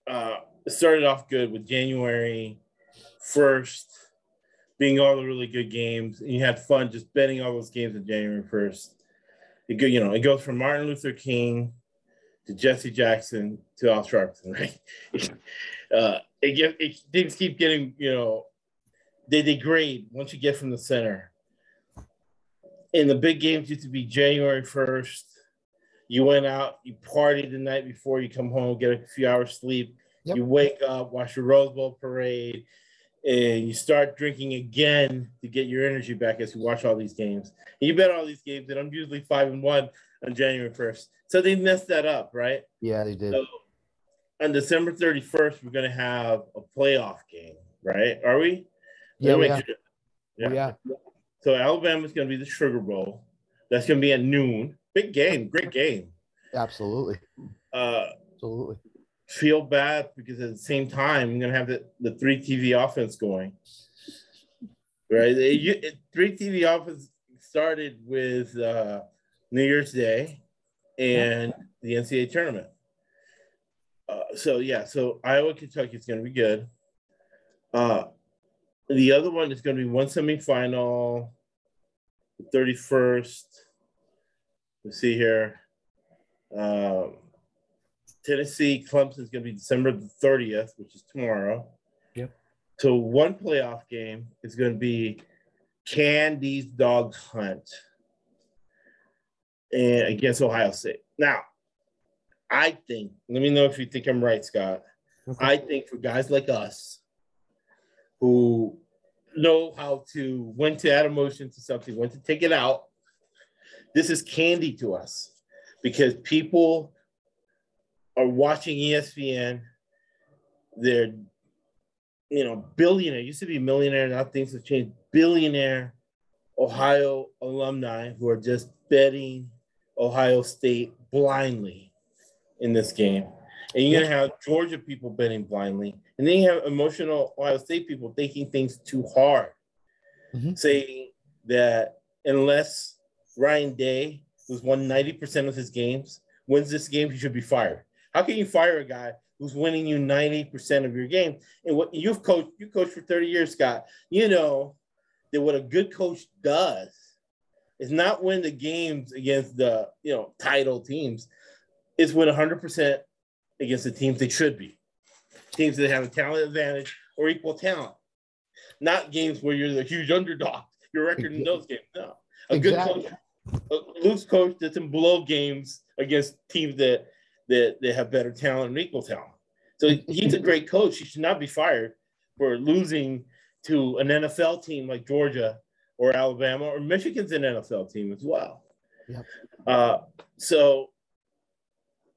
uh, it started off good with January 1st being all the really good games, and you had fun just betting all those games on January 1st. It go, you know, it goes from Martin Luther King to Jesse Jackson to Al Sharpton, right? uh, it get it things keep getting, you know, they degrade once you get from the center. And the big games used to be January 1st. You went out, you partied the night before, you come home, get a few hours sleep, Yep. you wake up, watch the Rose Bowl parade, and you start drinking again to get your energy back as you watch all these games. And you bet all these games, and I'm usually five and one on January 1st. So they messed that up, right? Yeah, they did. So on December 31st, we're gonna have a playoff game, right? Are we? Yeah, we sure. Yeah. are. So Alabama's gonna be the Sugar Bowl. That's gonna be at noon. Big game, great game. Absolutely. Uh, Absolutely. feel bad because at the same time, I'm gonna have the, the three TV offense going. Right, you, it- three TV offense started with uh, New Year's Day and the NCAA tournament. Uh, so yeah, so Iowa Kentucky is gonna be good. Uh, the other one is gonna be one semifinal, the 31st. Let's see here. Um, Tennessee Clemson is going to be December the 30th, which is tomorrow. Yep. So one playoff game is going to be can these dogs hunt and against Ohio State. Now, I think, let me know if you think I'm right, Scott. Okay. I think for guys like us who know how to when to add emotion to something, when to take it out, this is candy to us because people are watching ESPN. They're, you know, billionaire, used to be millionaire, now things have changed. Billionaire Ohio alumni who are just betting Ohio State blindly in this game. And you're going to have Georgia people betting blindly. And then you have emotional Ohio State people taking things too hard, Mhm. saying that unless Ryan Day, who's won 90% of his games, wins this game, he should be fired. How can you fire a guy who's winning you 90% of your game? And what you've coached, you coached for 30 years, Scott. You know that what a good coach does is not win the games against the you know title teams, It's win 100% against the teams they should be. Teams that have a talent advantage or equal talent. Not games where you're the huge underdog. Your record in those games. No. A good coach a loose coach doesn't blow games against teams that that, that have better talent and equal talent. So he's a great coach. He should not be fired for losing to an NFL team like Georgia or Alabama or Michigan's an NFL team as well. Yep. Uh, so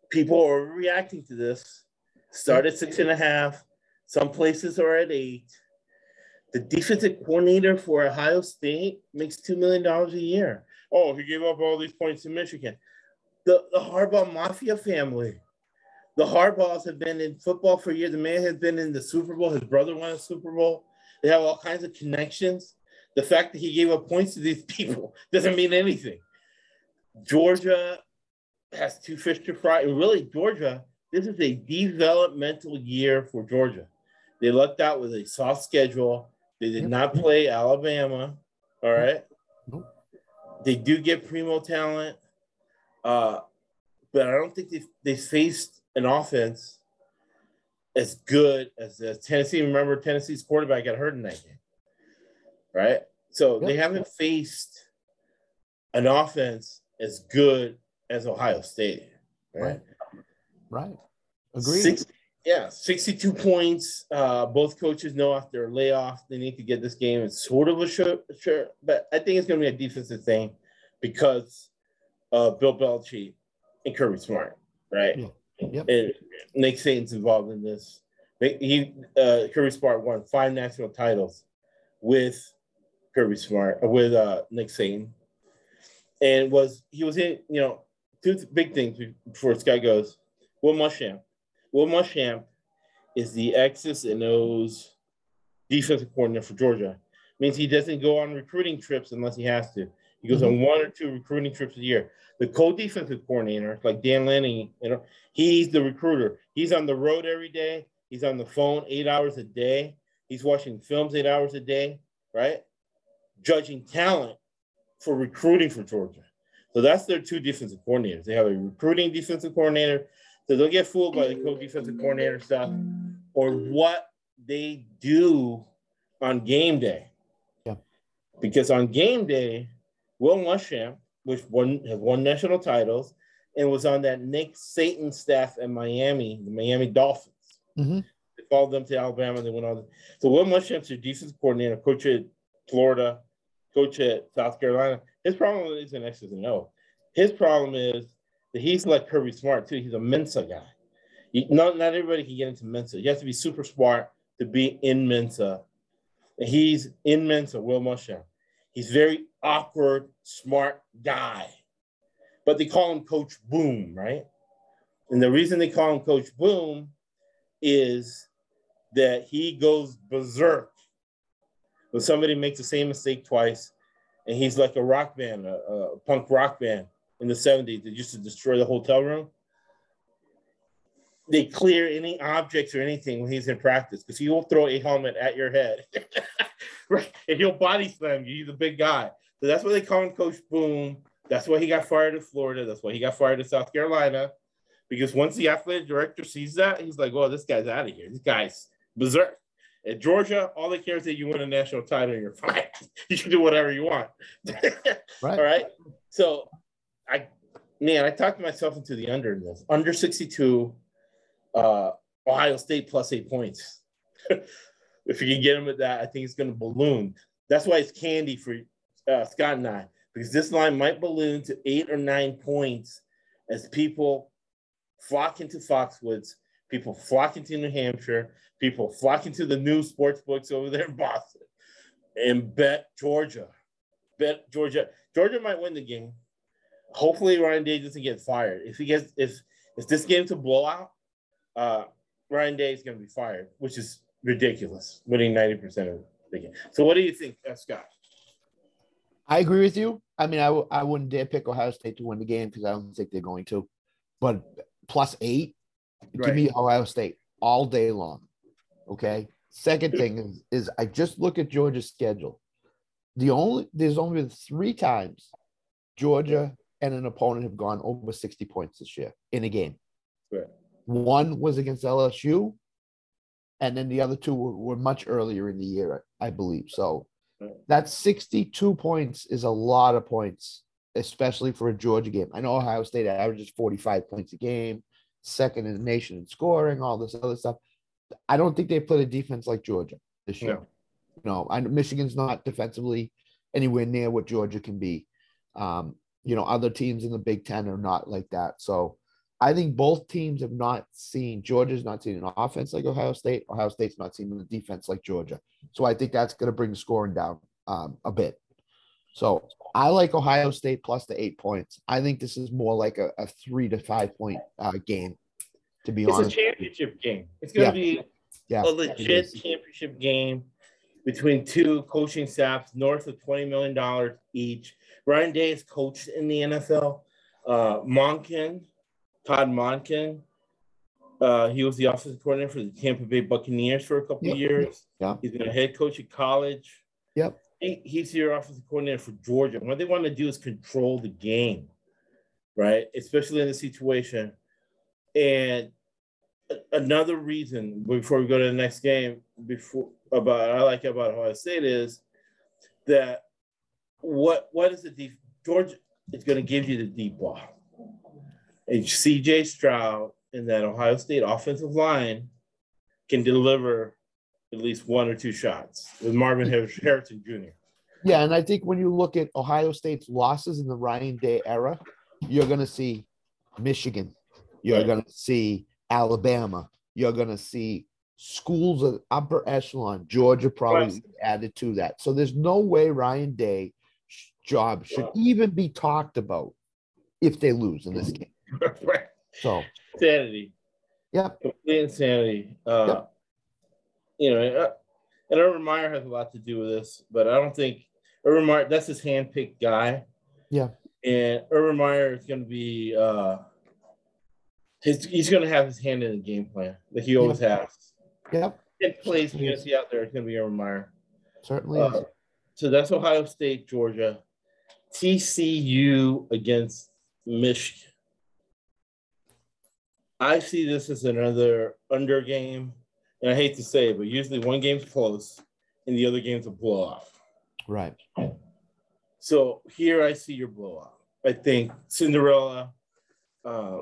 people are reacting to this. Start at six and a half. Some places are at eight. The defensive coordinator for Ohio State makes $2 million a year. Oh, he gave up all these points to Michigan. The, the Harbaugh Mafia family. The Harbaughs have been in football for years. The man has been in the Super Bowl. His brother won a Super Bowl. They have all kinds of connections. The fact that he gave up points to these people doesn't mean anything. Georgia has two fish to fry. And really, Georgia, this is a developmental year for Georgia. They lucked out with a soft schedule. They did not play Alabama. All right. They do get primo talent. Uh, but I don't think they they faced an offense as good as the Tennessee. Remember, Tennessee's quarterback got hurt in that game, right? So they haven't faced an offense as good as Ohio State, right? Right. Right. Agreed. Six, yeah, 62 points. Uh, both coaches know after a layoff they need to get this game. It's sort of a sure, sure but I think it's going to be a defensive thing because uh, Bill Belichick and Kirby Smart, right? Yeah. Yep. And Nick Saban's involved in this. He uh, Kirby Smart won five national titles with Kirby Smart uh, with uh, Nick Saban, and was he was in you know two big things before Sky goes. Will Muschamp Will Muschamp is the X's and O's defensive coordinator for Georgia. Means he doesn't go on recruiting trips unless he has to. He goes on one or two recruiting trips a year. The co-defensive coordinator, like Dan Lanning, you know, he's the recruiter. He's on the road every day. He's on the phone eight hours a day. He's watching films eight hours a day, right? Judging talent for recruiting for Georgia. So that's their two defensive coordinators. They have a recruiting defensive coordinator so don't get fooled by the co-defensive coordinator stuff or what they do on game day. Yeah. Because on game day, Will Muschamp, which won has won national titles, and was on that Nick Saban staff at Miami, the Miami Dolphins. Mm-hmm. They followed them to Alabama. They went on. So Will Muschamp's your defensive coordinator, coach at Florida, coach at South Carolina. His problem isn't X's and O. His problem is that he's like Kirby Smart too. He's a Mensa guy. Not not everybody can get into Mensa. You have to be super smart to be in Mensa. He's in Mensa. Will Muschamp. He's very awkward, smart guy. But they call him Coach Boom, right? And the reason they call him Coach Boom is that he goes berserk when somebody makes the same mistake twice, and he's like a rock band, a, a punk rock band in the 70s that used to destroy the hotel room. They clear any objects or anything when he's in practice because he will throw a helmet at your head. right. And he'll body slam you. He's a big guy. So that's why they call him Coach Boom. That's why he got fired in Florida. That's why he got fired in South Carolina. Because once the athletic director sees that, he's like, well, this guy's out of here. This guy's berserk. At Georgia, all they care is that you win a national title and you're fine. you can do whatever you want. Right. all right. So I man, I talked myself into the under in this. Under 62, uh, Ohio State plus eight points. if you can get them at that, I think it's going to balloon. That's why it's candy for uh, Scott and I, because this line might balloon to eight or nine points as people flock into Foxwoods, people flocking to New Hampshire, people flocking to the new sports books over there in Boston and bet Georgia. Bet Georgia. Georgia might win the game hopefully Ryan Day doesn't get fired. If he gets if if this game's a blowout, uh, Ryan Day is going to be fired, which is ridiculous, winning ninety percent of the game. So, what do you think, uh, Scott? I agree with you. I mean, I w- I wouldn't dare pick Ohio State to win the game because I don't think they're going to. But plus eight, Right. give me Ohio State all day long. Okay. Second thing is, is I just look at Georgia's schedule. The only there's only three times Georgia and an opponent have gone over 60 points this year in a game. Right. One was against LSU, and then the other two were, were much earlier in the year, I believe. So Right. that 62 points is a lot of points, especially for a Georgia game. I know Ohio State averages 45 points a game, second in the nation in scoring, all this other stuff. I don't think they played a defense like Georgia this year. No. No, I know Michigan's not defensively anywhere near what Georgia can be. Um, you know, other teams in the Big Ten are not like that. So I think both teams have not seen Georgia's not seen an offense like Ohio State. Ohio State's not seen a defense like Georgia. So I think that's going to bring the scoring down um, a bit. So I like Ohio State plus the eight points. I think this is more like a, a three to five point uh, game, to be honest. It's a championship game. It's going to be Yeah, a legit championship game between two coaching staffs north of $20 million each. Ryan Day is coached in the NFL. Uh, Monken, Todd Monken, uh, he was the offensive coordinator for the Tampa Bay Buccaneers for a couple Yep. of years. Yeah. He's been a head coach at college. Yep. He, he's your offensive coordinator for Georgia. What they want to do is control the game, right? Especially in the situation. And another reason before we go to the next game, before about I like about Ohio State is that what what is the deep Georgia is going to give you the deep ball. And CJ Stroud and that Ohio State offensive line can deliver at least one or two shots with Marvin Harrison Jr. Yeah, and I think when you look at Ohio State's losses in the Ryan Day era, you're going to see Michigan, you're Right. going to see Alabama, you're going to see schools of upper echelon. Georgia probably Right. added to that. So there's no way Ryan Day job should even be talked about if they lose in this game. right. So Insanity. Yep. Complete insanity. Uh, Yep. You know, uh, and Urban Meyer has a lot to do with this, but I don't think Urban Meyer, that's his handpicked guy. Yeah. And Urban Meyer is going to be, uh, his, he's going to have his hand in the game plan that he always has. yep, And plays going to see out there, it's going to be Urban Meyer. certainly. Uh, so that's Ohio State, Georgia. TCU against Michigan. I see this as another under game. And I hate to say it, but usually one game's close and the other game's a blow off. Right. So here I see your blow off. I think Cinderella, uh,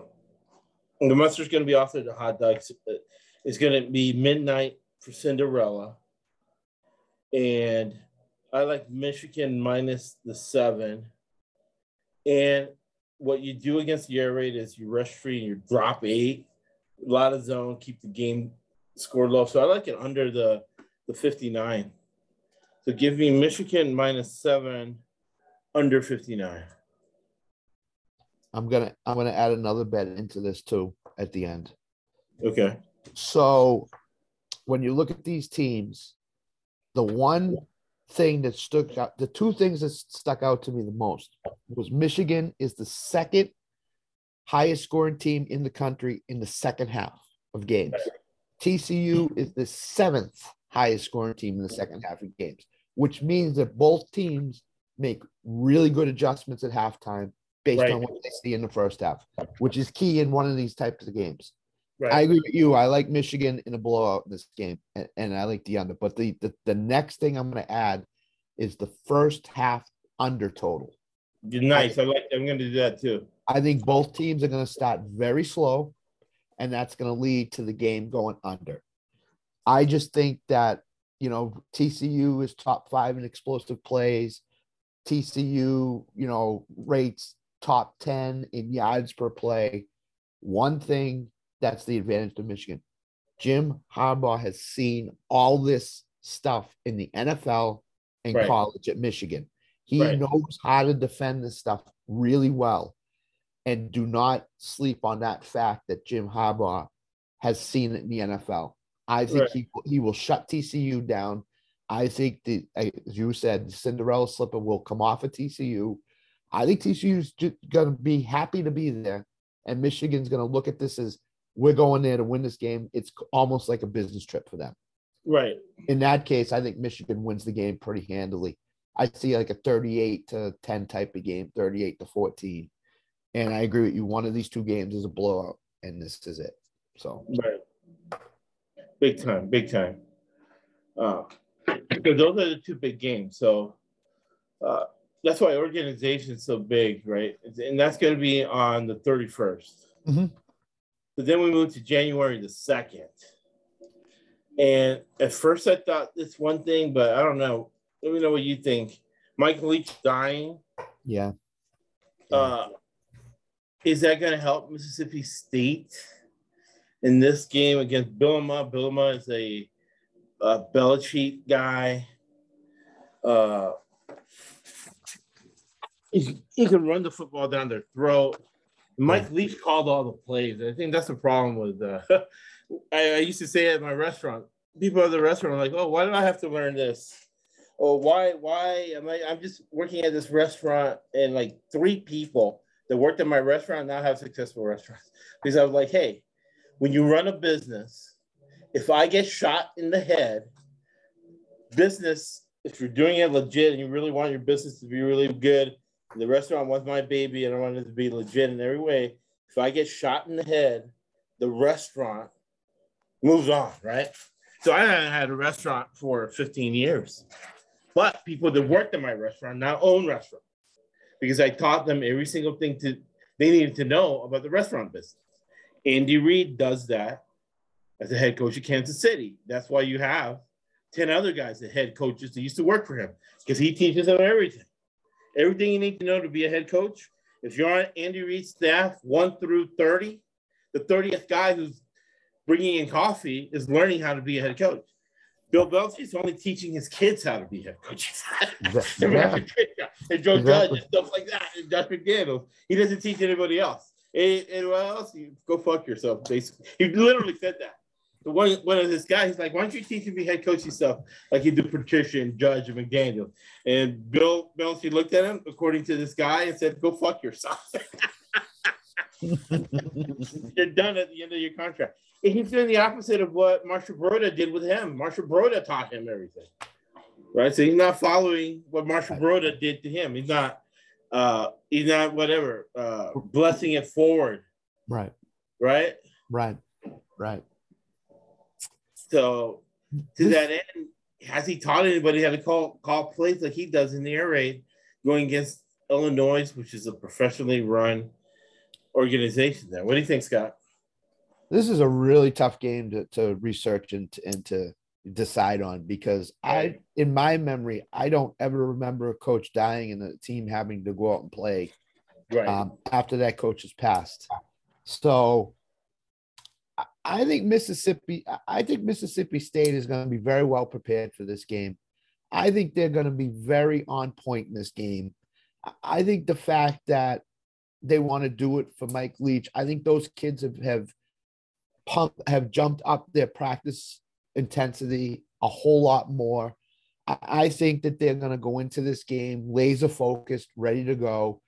the mustard's going to be off the hot dogs. uh, It's going to be midnight for Cinderella. And I like Michigan minus the seven. And what you do against the air raid is you rush free and you drop eight, a lot of zone, keep the game scored low. So I like it under the, the 59. So give me Michigan minus seven, under 59. I'm gonna I'm gonna add another bet into this too at the end. Okay. So when you look at these teams, the one thing that stuck out, the two things that stuck out to me the most was Michigan is the second highest scoring team in the country in the second half of games. TCU is the seventh highest scoring team in the second half of games, which means that both teams make really good adjustments at halftime based Right. on what they see in the first half, which is key in one of these types of games. Right. I agree with you. I like Michigan in a blowout in this game, and, and I like the under. But the, the the next thing I'm going to add is the first half under total. nice. I like I'm going to do that too. I think both teams are going to start very slow, and that's going to lead to the game going under. I just think that you know TCU is top five in explosive plays. TCU, you know, rates top ten in yards per play. One thing that's the advantage to Michigan. Jim Harbaugh has seen all this stuff in the NFL and Right. college at Michigan. He Right. knows how to defend this stuff really well. And do not sleep on that fact that Jim Harbaugh has seen it in the NFL. I think Right. he, he will shut TCU down. I think the as you said, the Cinderella slipper will come off of TCU. I think TCU's just gonna be happy to be there, and Michigan's gonna look at this as we're going there to win this game. It's almost like a business trip for them. Right. In that case, I think Michigan wins the game pretty handily. I see like a 38 to 10 type of game, 38 to 14. And I agree with you. One of these two games is a blowout, and this is it. So Right. Big time. Big time. Uh, because those are the two big games. So uh, that's why organization is so big, right? And that's going to be on the 31st. Mhm. But then we move to January the 2nd. And at first I thought this one thing, but I don't know. Let me know what you think. Mike Leach dying. yeah, Uh, is that going to help Mississippi State in this game against Bielema? Bielema is a, a Belichick guy. Uh, he, he can run the football down their throat. Mike Leach called all the plays. I think that's the problem with. Uh, I, I used to say at my restaurant, people at the restaurant are like, "Oh, why do I have to learn this?" Oh, why? Why am I? I'm just working at this restaurant, and like three people that worked at my restaurant now have successful restaurants because I was like, "Hey, when you run a business, if I get shot in the head, business, if you're doing it legit and you really want your business to be really good, the restaurant wants my baby and I want it to be legit in every way, if I get shot in the head, the restaurant moves on, right? So I haven't had a restaurant for 15 years. But people that worked at my restaurant now own restaurants because I taught them every single thing to they needed to know about the restaurant business. Andy Reid does that. as the head coach of Kansas City. That's why you have 10 other guys that head coaches that used to work for him because he teaches them everything. Everything you need to know to be a head coach. If you're on Andy Reid's staff, one through 30, the 30th guy who's bringing in coffee is learning how to be a head coach. Bill Belichick's only teaching his kids how to be head coaches. Yeah. and Joe Judge and stuff like that. And Josh McDaniels. He doesn't teach anybody else. And, and what else? You go fuck yourself. Basically, he literally said that. The one one of his guys, he's like, why don't you teach him to be head coach yourself, like you do Patricia and Judge and McDaniel? And Bill Belichick looked at him, according to this guy, and said, "Go fuck yourself. You're done at the end of your contract." He's doing the opposite of what Marchibroda did with him. Marchibroda taught him everything, right? So he's not following what Marchibroda did to him. He's not, uh, he's not whatever, uh, blessing it forward, Right, right? right, right. So to that end, has he taught anybody how to call call plays like he does in the air raid, going against Illinois, which is a professionally run organization? There, what do you think, Scott? This is a really tough game to, to research and, to- and to decide on because I, in my memory, I don't ever remember a coach dying and the team having to go out and play Right. um, after that coach has passed. So I- I think Mississippi, I- think Mississippi State is going to be very well prepared for this game. I think they're going to be very on point in this game. I- I think the fact that they want to do it for Mike Leach, I think those kids have have pumped have jumped up their practice intensity a whole lot more. I, I think that they're going to go into this game laser focused, ready to go.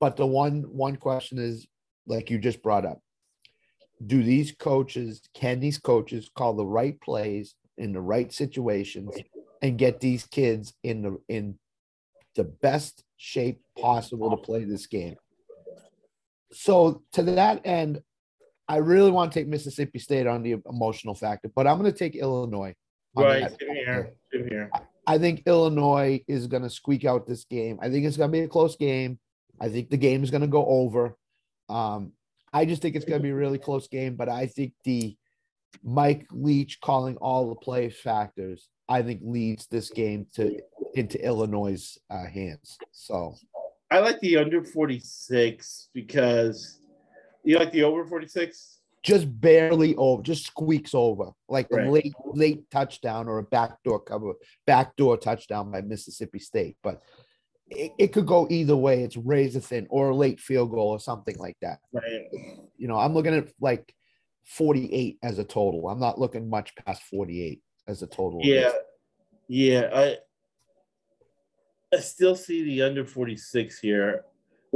But the one one question is, like you just brought up, do these coaches can these coaches call the right plays in the right situations and get these kids in the in the best shape possible to play this game? So to that end, I really want to take Mississippi State on the emotional factor, but I'm going to take Illinois. right. Same here. Same here. I think Illinois is going to squeak out this game. I think it's going to be a close game. I think the game is going to go over. Um, I just think it's going to be a really close game, but I think the Mike Leach calling all the play factors, I think leads this game to into Illinois' uh, hands. So I like the under 46 because you like the over 46? just barely over, just squeaks over, like a late late touchdown or a backdoor cover, backdoor touchdown by Mississippi State. But it, it could go either way. It's razor thin or a late field goal or something like that. Right. You know, I'm looking at like 48 as a total. I'm not looking much past 48 as a total. Yeah. Yeah. I I still see the under 46 here.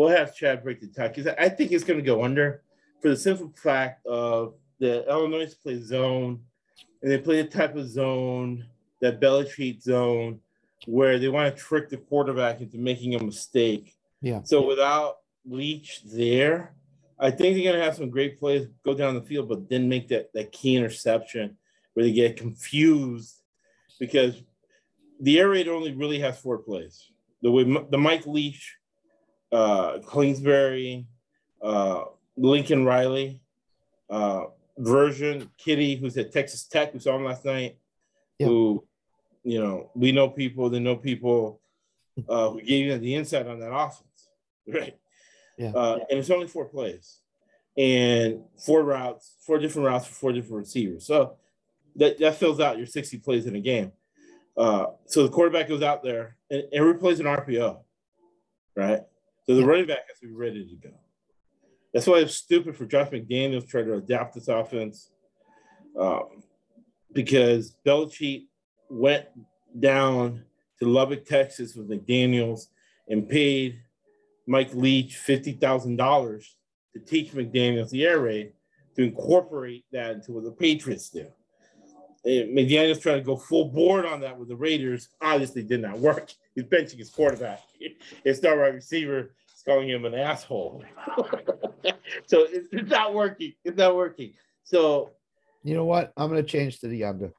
We'll have Chad break the tie because I think it's going to go under for the simple fact of the Illinois play zone and they play a type of zone that Belichick zone where they want to trick the quarterback into making a mistake. Yeah. So without Leach there, I think they're gonna have some great plays go down the field, but then make that that key interception where they get confused because the air raid only really has four plays. The way the Mike Leach, uh, Kingsbury, uh, Lincoln Riley, uh, version Kitty, who's at Texas Tech, who saw him last night, Yeah. who, you know, we know people, they know people uh, who gave you the insight on that offense, right? Yeah. Uh, and it's only four plays and four routes, four different routes for four different receivers. So that, that fills out your 60 plays in a game. Uh, so the quarterback goes out there and every play's an RPO, right? So the running back has to be ready to go. That's why it's stupid for Josh McDaniels trying to adapt this offense um, because Belichick went down to Lubbock, Texas with McDaniels and paid Mike Leach $50,000 to teach McDaniels the air raid to incorporate that into what the Patriots do. And McDaniels trying to go full board on that with the Raiders. Obviously, did not work. He's benching his quarterback. His star wide receiver calling him an asshole. so it's, it's not working. It's not working. So You know what? I'm going to change to the under.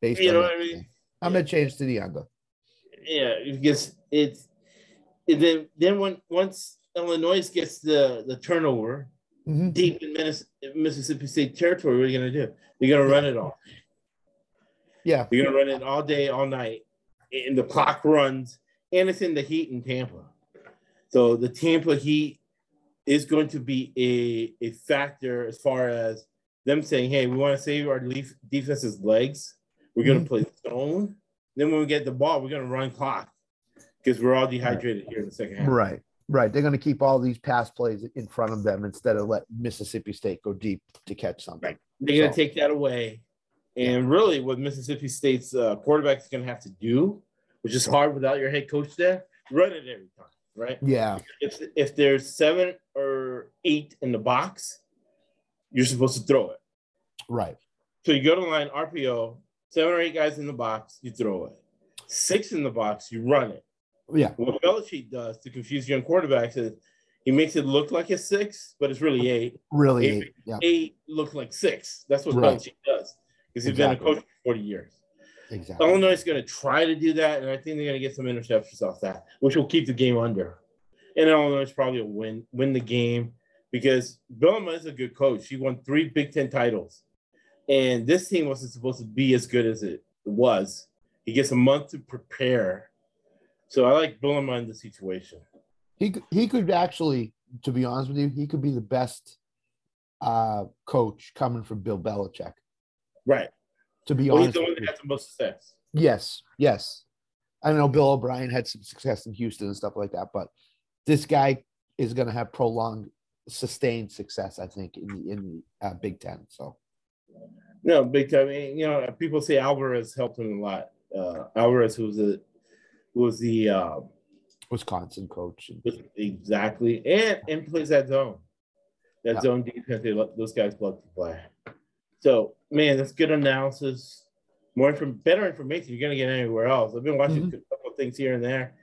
Based You on know what I mean? I'm going to change to the under. yeah, because it's and then then when once Illinois gets the the turnover, Mhm. deep in Minnes- Mississippi State territory. What are you going to do? You're going to run it all. Yeah. You're going to run it all day, all night, and the clock runs, and it's in the heat in Tampa. So the Tampa Heat is going to be a, a factor as far as them saying, hey, we want to save our leaf, defense's legs. We're going to play zone. Then when we get the ball, we're going to run clock because we're all dehydrated here in the second half. Right. Right. They're going to keep all these pass plays in front of them instead of let Mississippi State go deep to catch something. Right. They're going to take that away. And really, what Mississippi State's uh, quarterback is going to have to do, which is hard without your head coach there, run it every time, right? Yeah. If, if there's seven or eight in the box, you're supposed to throw it. Right. So you go to the line, RPO, seven or eight guys in the box, you throw it. Six in the box, you run it. Yeah. What Belichick does to confuse young quarterbacks is he makes it look like it's six, but it's really eight. Really. Eight, Yeah. eight look like six. That's what Right. Belichick does because he's Exactly. been a coach for 40 years. Exactly. Illinois is going to try to do that, and I think they're going to get some interceptions off that, which will keep the game under. And Illinois is probably a win, win the game because Bielema is a good coach. He won three Big Ten titles, and this team wasn't supposed to be as good as it was. He gets a month to prepare, so I like Bielema in the situation. He could- he could actually, to be honest with you, he could be the best uh, coach coming from Bill Belichick. Right. To be Well, he's honest, the one that had the most success. yes, yes. I know Bill O'Brien had some success in Houston and stuff like that, but this guy is going to have prolonged, sustained success. I think in the in the uh, Big Ten. So No, big time. And, You know, people say Alvarez helped him a lot. Uh, Alvarez, who was the who was the uh, Wisconsin coach. exactly and and plays that zone, that Yeah. zone defense. They those guys love to play. So man, that's good analysis. More from better information you're gonna get anywhere else. I've been watching Mm-hmm. a couple of things here and there.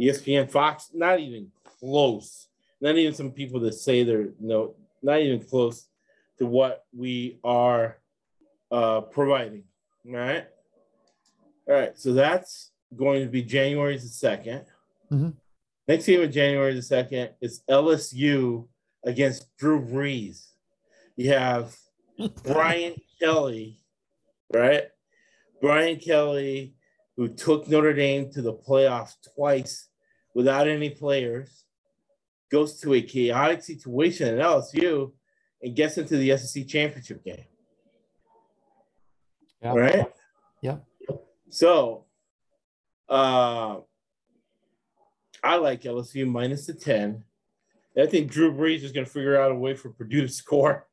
ESPN, Fox, not even close. Not even some people that say they're no, not even close to what we are uh, providing. All right. All right. So that's going to be January the 2nd. Mhm. Next game of January the 2nd is LSU against Drew Brees. You have Brian Kelly, right? Brian Kelly, who took Notre Dame to the playoffs twice without any players, goes to a chaotic situation at LSU and gets into the SEC championship game. Yeah. Right? Yeah. So uh I like LSU minus the 10. I think Drew Brees is going to figure out a way for Purdue to score.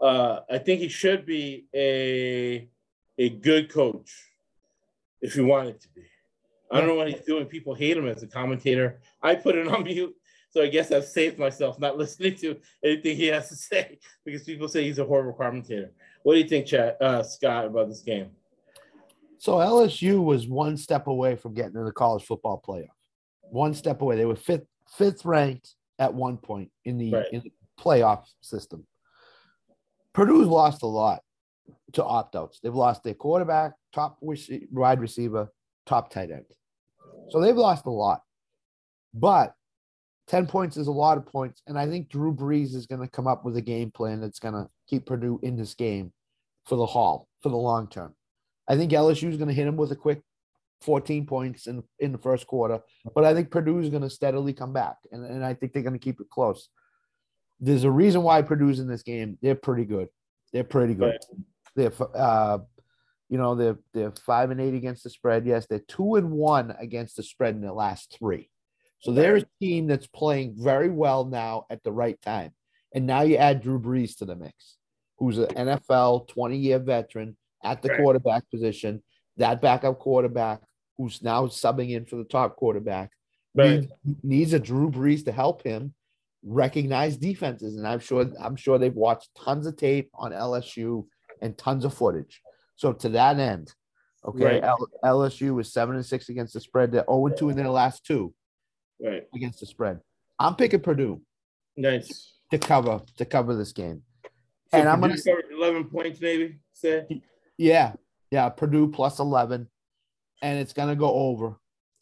Uh, I think he should be a a good coach if he wanted to be. I don't know what he's doing. People hate him as a commentator. I put it on mute, so I guess I've saved myself not listening to anything he has to say because people say he's a horrible commentator. What do you think, Chad, uh, Scott, about this game? So LSU was one step away from getting to the college football playoff. One step away. They were fifth fifth ranked at one point in the Right. in the playoff system. Purdue's lost a lot to opt outs. They've lost their quarterback, top wide receiver, top tight end. So they've lost a lot. But 10 points is a lot of points. And I think Drew Brees is going to come up with a game plan that's going to keep Purdue in this game for the haul, for the long term. I think LSU is going to hit him with a quick 14 points in, in the first quarter, but I think Purdue is going to steadily come back, and, and I think they're going to keep it close. There's a reason why Purdue's in this game. They're pretty good. They're pretty good. They're, uh, you know, they're they're five and eight against the spread. Yes, they're two and one against the spread in the last three. So they're a team that's playing very well now at the right time. And now you add Drew Brees to the mix, who's an NFL 20 year veteran at the Right. quarterback position, that backup quarterback who's now subbing in for the top quarterback Right. needs, needs a Drew Brees to help him recognize defenses. And I'm sure I'm sure they've watched tons of tape on LSU and tons of footage. So to that end, okay, Right. L- LSU is seven and six against the spread. They're 0 and 2 in their last two Right. against the spread. I'm picking Purdue Nice. to cover to cover this game. So And I'm gonna- covered 11 points, maybe. Say. Yeah, yeah, Purdue plus 11, and it's gonna go over.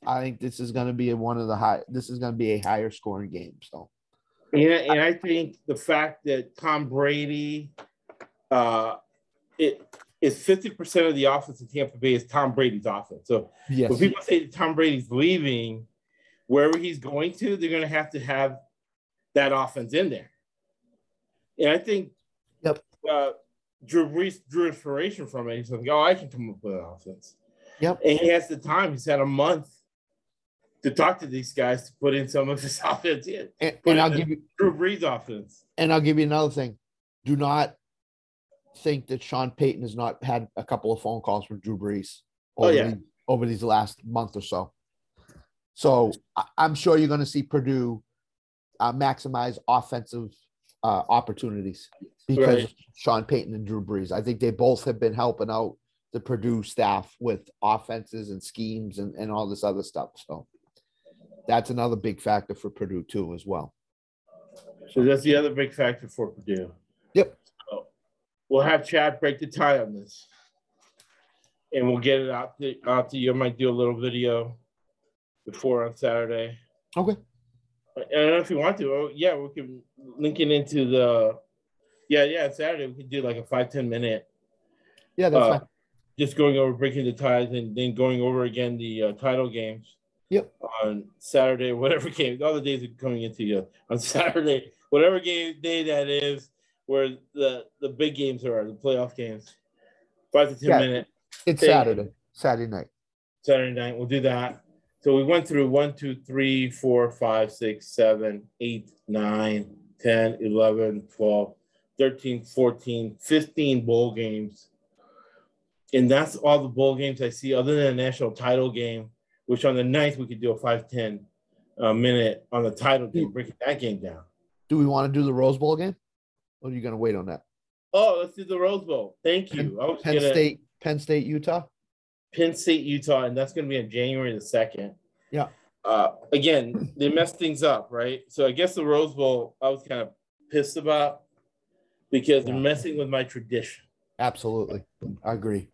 I think this is gonna be one of the high. This is gonna be a higher scoring game. So And, and I think the fact that Tom Brady, uh, it is 50% of the offense in Tampa Bay is Tom Brady's offense. So Yes. when people say that Tom Brady's leaving, wherever he's going to, they're going to have to have that offense in there. And I think Yep. uh, Drew Brees drew inspiration from it. He's like, oh, I can come up with an offense. Yep. And he has the time. He's had a month to talk to these guys to put in some of his offense in. And, and I'll give you Drew Brees offense. and I'll give you another thing. Do not think that Sean Payton has not had a couple of phone calls from Drew Brees Oh, over, yeah. the- over these last month or so. So I'm sure you're going to see Purdue uh, maximize offensive uh, opportunities because Right. Sean Payton and Drew Brees. I think they both have been helping out the Purdue staff with offenses and schemes and, and all this other stuff. So that's another big factor for Purdue too, as well. So that's the other big factor for Purdue. Yep. So we'll have Chad break the tie on this. And we'll get it out to, out to you. I might do a little video before on Saturday. Okay. I don't know if you want to. Oh, yeah, we can link it into the. Yeah, yeah. Saturday we can do like a five ten minute, Yeah, that's uh, fine. just going over breaking the ties and then going over again the uh, title games. Yep. On Saturday, whatever game, all the days are coming into you on Saturday, whatever game day that is, where the the big games are, the playoff games. Five to ten Yeah. minute It's. Saturday, Saturday night. Saturday night. We'll do that. So we went through one, two, three, four, five, six, seven, eight, nine, 10, 11, 12, 13, 14, 15 bowl games. And that's all the bowl games I see, other than the national title game, which on the ninth we could do a 5 10 uh, minute on the title game, breaking that game down. Do we want to do the Rose Bowl game? Or are you going to wait on that? Oh, let's do the Rose Bowl. Thank you. I was Penn gonna State, Penn State, Utah. Penn State, Utah, and that's going to be on January the second. Yeah. Uh, again, they messed things up, right? So I guess the Rose Bowl I was kind of pissed about because they're messing with my tradition. Absolutely, I agree.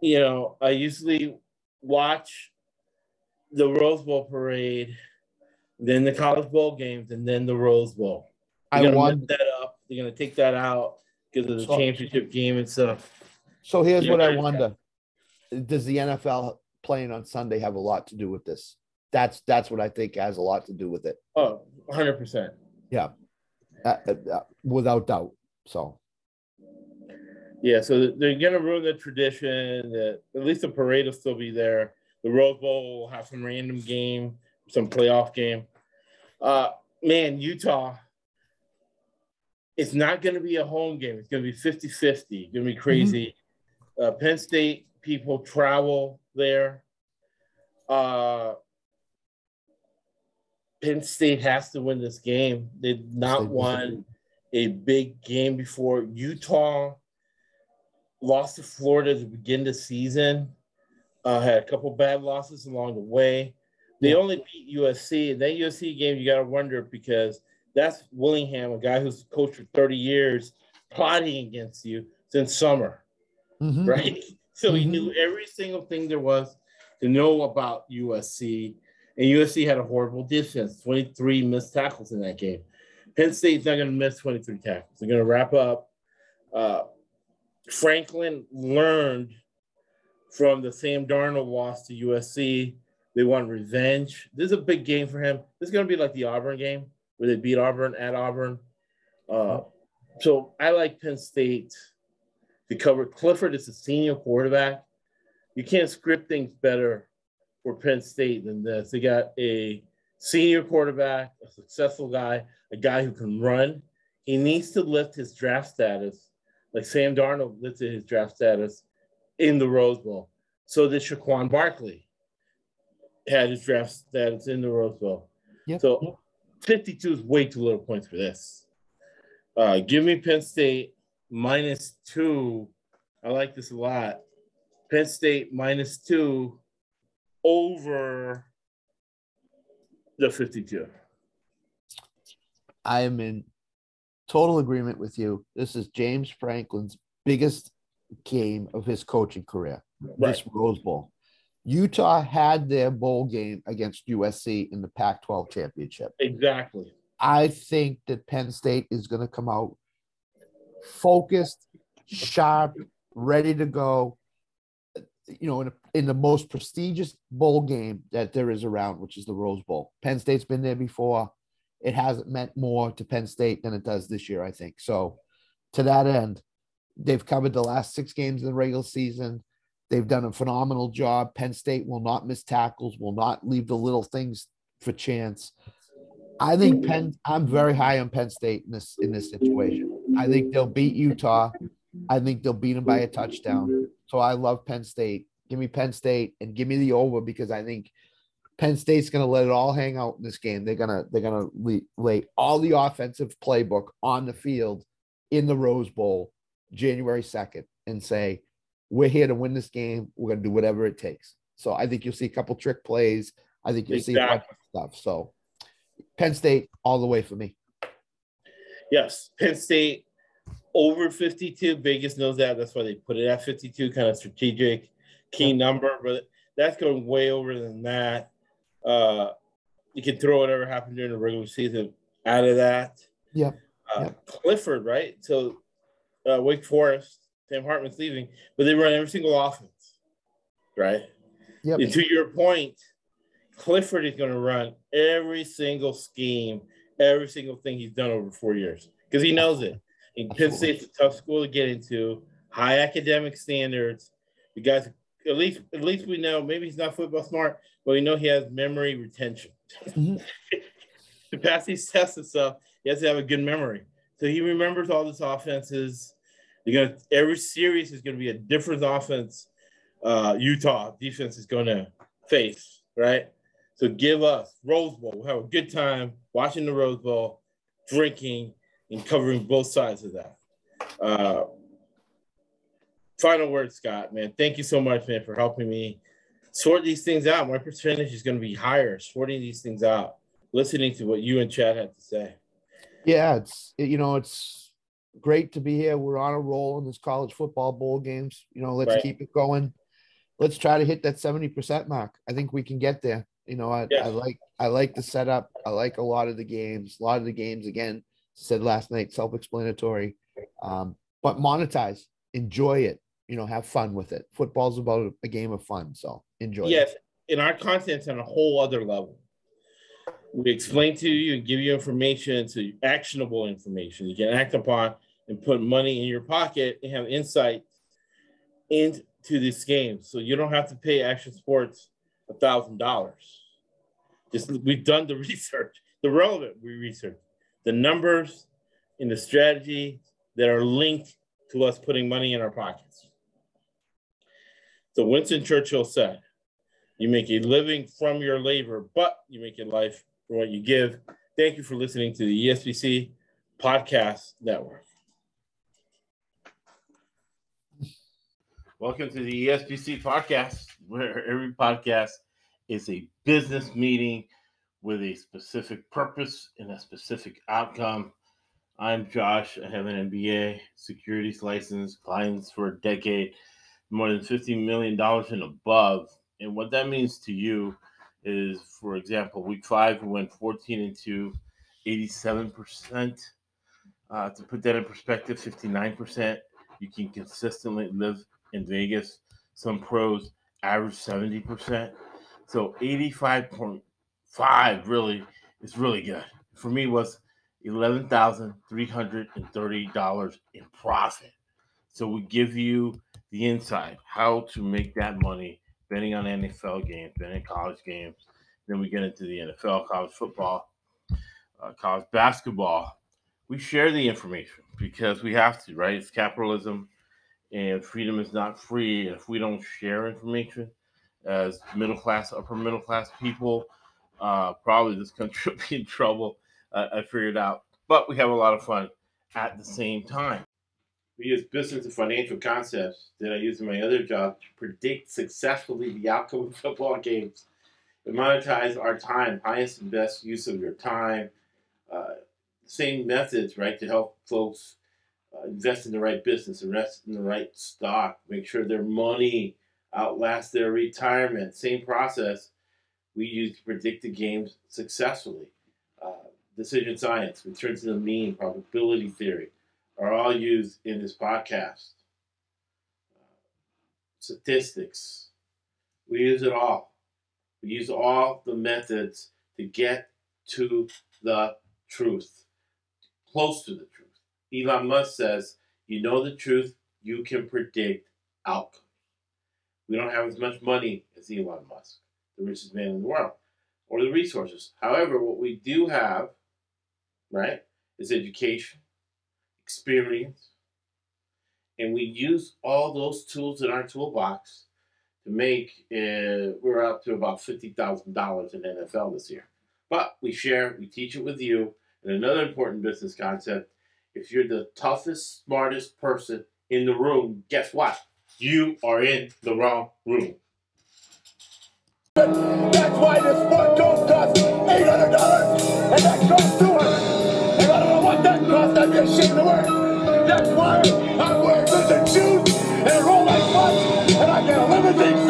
You know, I usually watch the Rose Bowl parade, then the College Bowl games, and then the Rose Bowl. They're I gonna won. that up. They're gonna take that out because of the So- championship game and stuff. So here's what I wonder: Does the NFL playing on Sunday have a lot to do with this? That's that's what I think has a lot to do with it, Oh, 100 percent. Yeah, uh, uh, without doubt. So Yeah, so they're gonna ruin the tradition. That at least the parade will still be there. The Rose Bowl will have some random game, some playoff game. Uh, man, Utah. It's not gonna be a home game. It's gonna be 50-50. It's gonna be crazy. Uh, Penn State people travel there. Uh, Penn State has to win this game. They've not won a big game before. Utah lost to Florida to begin the season. Uh, had a couple bad losses along the way. They Yeah. only beat USC. And that USC game, you got to wonder because that's Whittingham, a guy who's coached for 30 years, plotting against you since summer, Mhm. right? So he Mhm. knew every single thing there was to know about USC. And USC had a horrible defense 23 missed tackles in that game. Penn State's not going to miss 23 tackles. They're going to wrap up. Uh, Franklin learned from the Sam Darnold loss to USC. They want revenge. This is a big game for him. This is going to be like the Auburn game where they beat Auburn at Auburn. Uh, so I like Penn State to cover. Clifford is a senior quarterback. You can't script things better for Penn State than this. They got a senior quarterback, a successful guy, a guy who can run. He needs to lift his draft status like Sam Darnold lifted his draft status in the Rose Bowl. So did Saquon Barkley had his draft status in the Rose Bowl. Yep. So 52 is way too little points for this. Uh, give me Penn State minus two. I like this a lot. Penn State minus two over the 52. I am in total agreement with you. This is James Franklin's biggest game of his coaching career. This Rose Bowl. Utah had their bowl game against USC in the Pac 12 championship. Exactly. I think that Penn State is going to come out focused, sharp, ready to go. You know, in, a, in the most prestigious bowl game that there is around, which is the Rose Bowl. Penn State's been there before. It hasn't meant more to Penn State than it does this year, I think. So, to that end, they've covered the last six games of the regular season. They've done a phenomenal job. Penn State will not miss tackles, will not leave the little things for chance. I think Penn. I'm very high on Penn State in this in this situation. I think they'll beat Utah. I think they'll beat them by a touchdown. So I love Penn State. Give me Penn State and give me the over because I think Penn State's going to let it all hang out in this game. They're gonna they're gonna lay, lay all the offensive playbook on the field in the Rose Bowl January second and say we're here to win this game. We're going to do whatever it takes. So I think you'll see a couple trick plays. I think you'll see a bunch of stuff. So Penn State all the way for me. Yes, Penn State over 52. Vegas knows that. That's why they put it at 52, kind of strategic key number, but that's going way over than that. Uh, you can throw whatever happened during the regular season out of that. Yep. Uh, Yep. Clifford, right? So uh, Wake Forest, Sam Hartman's leaving, but they run every single offense, right? Yep. And to your point, Clifford is going to run every single scheme, every single thing he's done over four years because he knows it. And Penn. State's a tough school to get into, high academic standards. You guys, at least, at least we know maybe he's not football smart, but we know he has memory retention. Mhm. to pass these tests and stuff, he has to have a good memory. So he remembers all these offenses. You're gonna every series is gonna be a different offense. Uh, Utah defense is gonna face right. So give us Rose Bowl. We'll have a good time watching the Rose Bowl, drinking and covering both sides of that. Uh, final word, Scott. Man, thank you so much, man, for helping me sort these things out. My percentage is going to be higher sorting these things out, listening to what you and Chad had to say. Yeah, it's you know it's great to be here. We're on a roll in this college football bowl games. You know, let's Right. keep it going. Let's try to hit that seventy percent mark. I think we can get there. You know, I, Yeah. I like I like the setup. I like a lot of the games. A lot of the games, again, said last night, self-explanatory. Um, but monetize, enjoy it. You know, have fun with it. Football's about a game of fun, so enjoy. it. Yes, and our content's on a whole other level. We explain to you and give you information, to actionable information you can act upon and put money in your pocket and have insight into this game. So you don't have to pay Action Sports a thousand dollars. Just we've done the research, the relevant we research, the numbers and the strategy that are linked to us putting money in our pockets. So Winston Churchill said, you make a living from your labor, but you make a life from what you give. Thank you for listening to the ESBC Podcast Network. Welcome to the ESBC Podcast, where every podcast is a business meeting with a specific purpose and a specific outcome. I'm Josh. I have an MBA, securities license, clients for a decade, more than $50 million and above. And what that means to you is, for example, week five, we went 14 and 2, 87%. Uh, to put that in perspective, 59%. You can consistently live in Vegas. Some pros average 70%. So 85.5 really is really good. For me was $11,330 in profit. So we give you the insight how to make that money betting on NFL games, betting college games. Then we get into the NFL, college football, uh, college basketball. We share the information because we have to, right? It's capitalism and freedom is not free. If we don't share information as middle class, upper middle class people, uh, probably this country will be in trouble. Uh, I figured out, but we have a lot of fun at the same time. We use business and financial concepts that I use in my other job to predict successfully the outcome of football games and monetize our time, highest and best use of your time. Uh, same methods, right, to help folks uh, invest in the right business, invest in the right stock, make sure their money outlasts their retirement. Same process we use to predict the games successfully. Uh, decision science, return to the mean, probability theory are all used in this podcast. Statistics. We use it all. We use all the methods to get to the truth, close to the truth. Elon Musk says, You know the truth, you can predict outcomes. We don't have as much money as Elon Musk, the richest man in the world, or the resources. However, what we do have, right, is education, experience, and we use all those tools in our toolbox to make. Uh, we're up to about fifty thousand dollars in NFL this year, but we share, we teach it with you. And another important business concept: if you're the toughest, smartest person in the room, guess what? You are in the wrong room. That's why this eight hundred dollars, and that costs Ashamed to That's why I'm wearing lizard shoes and Rolex watch, and I get a limousine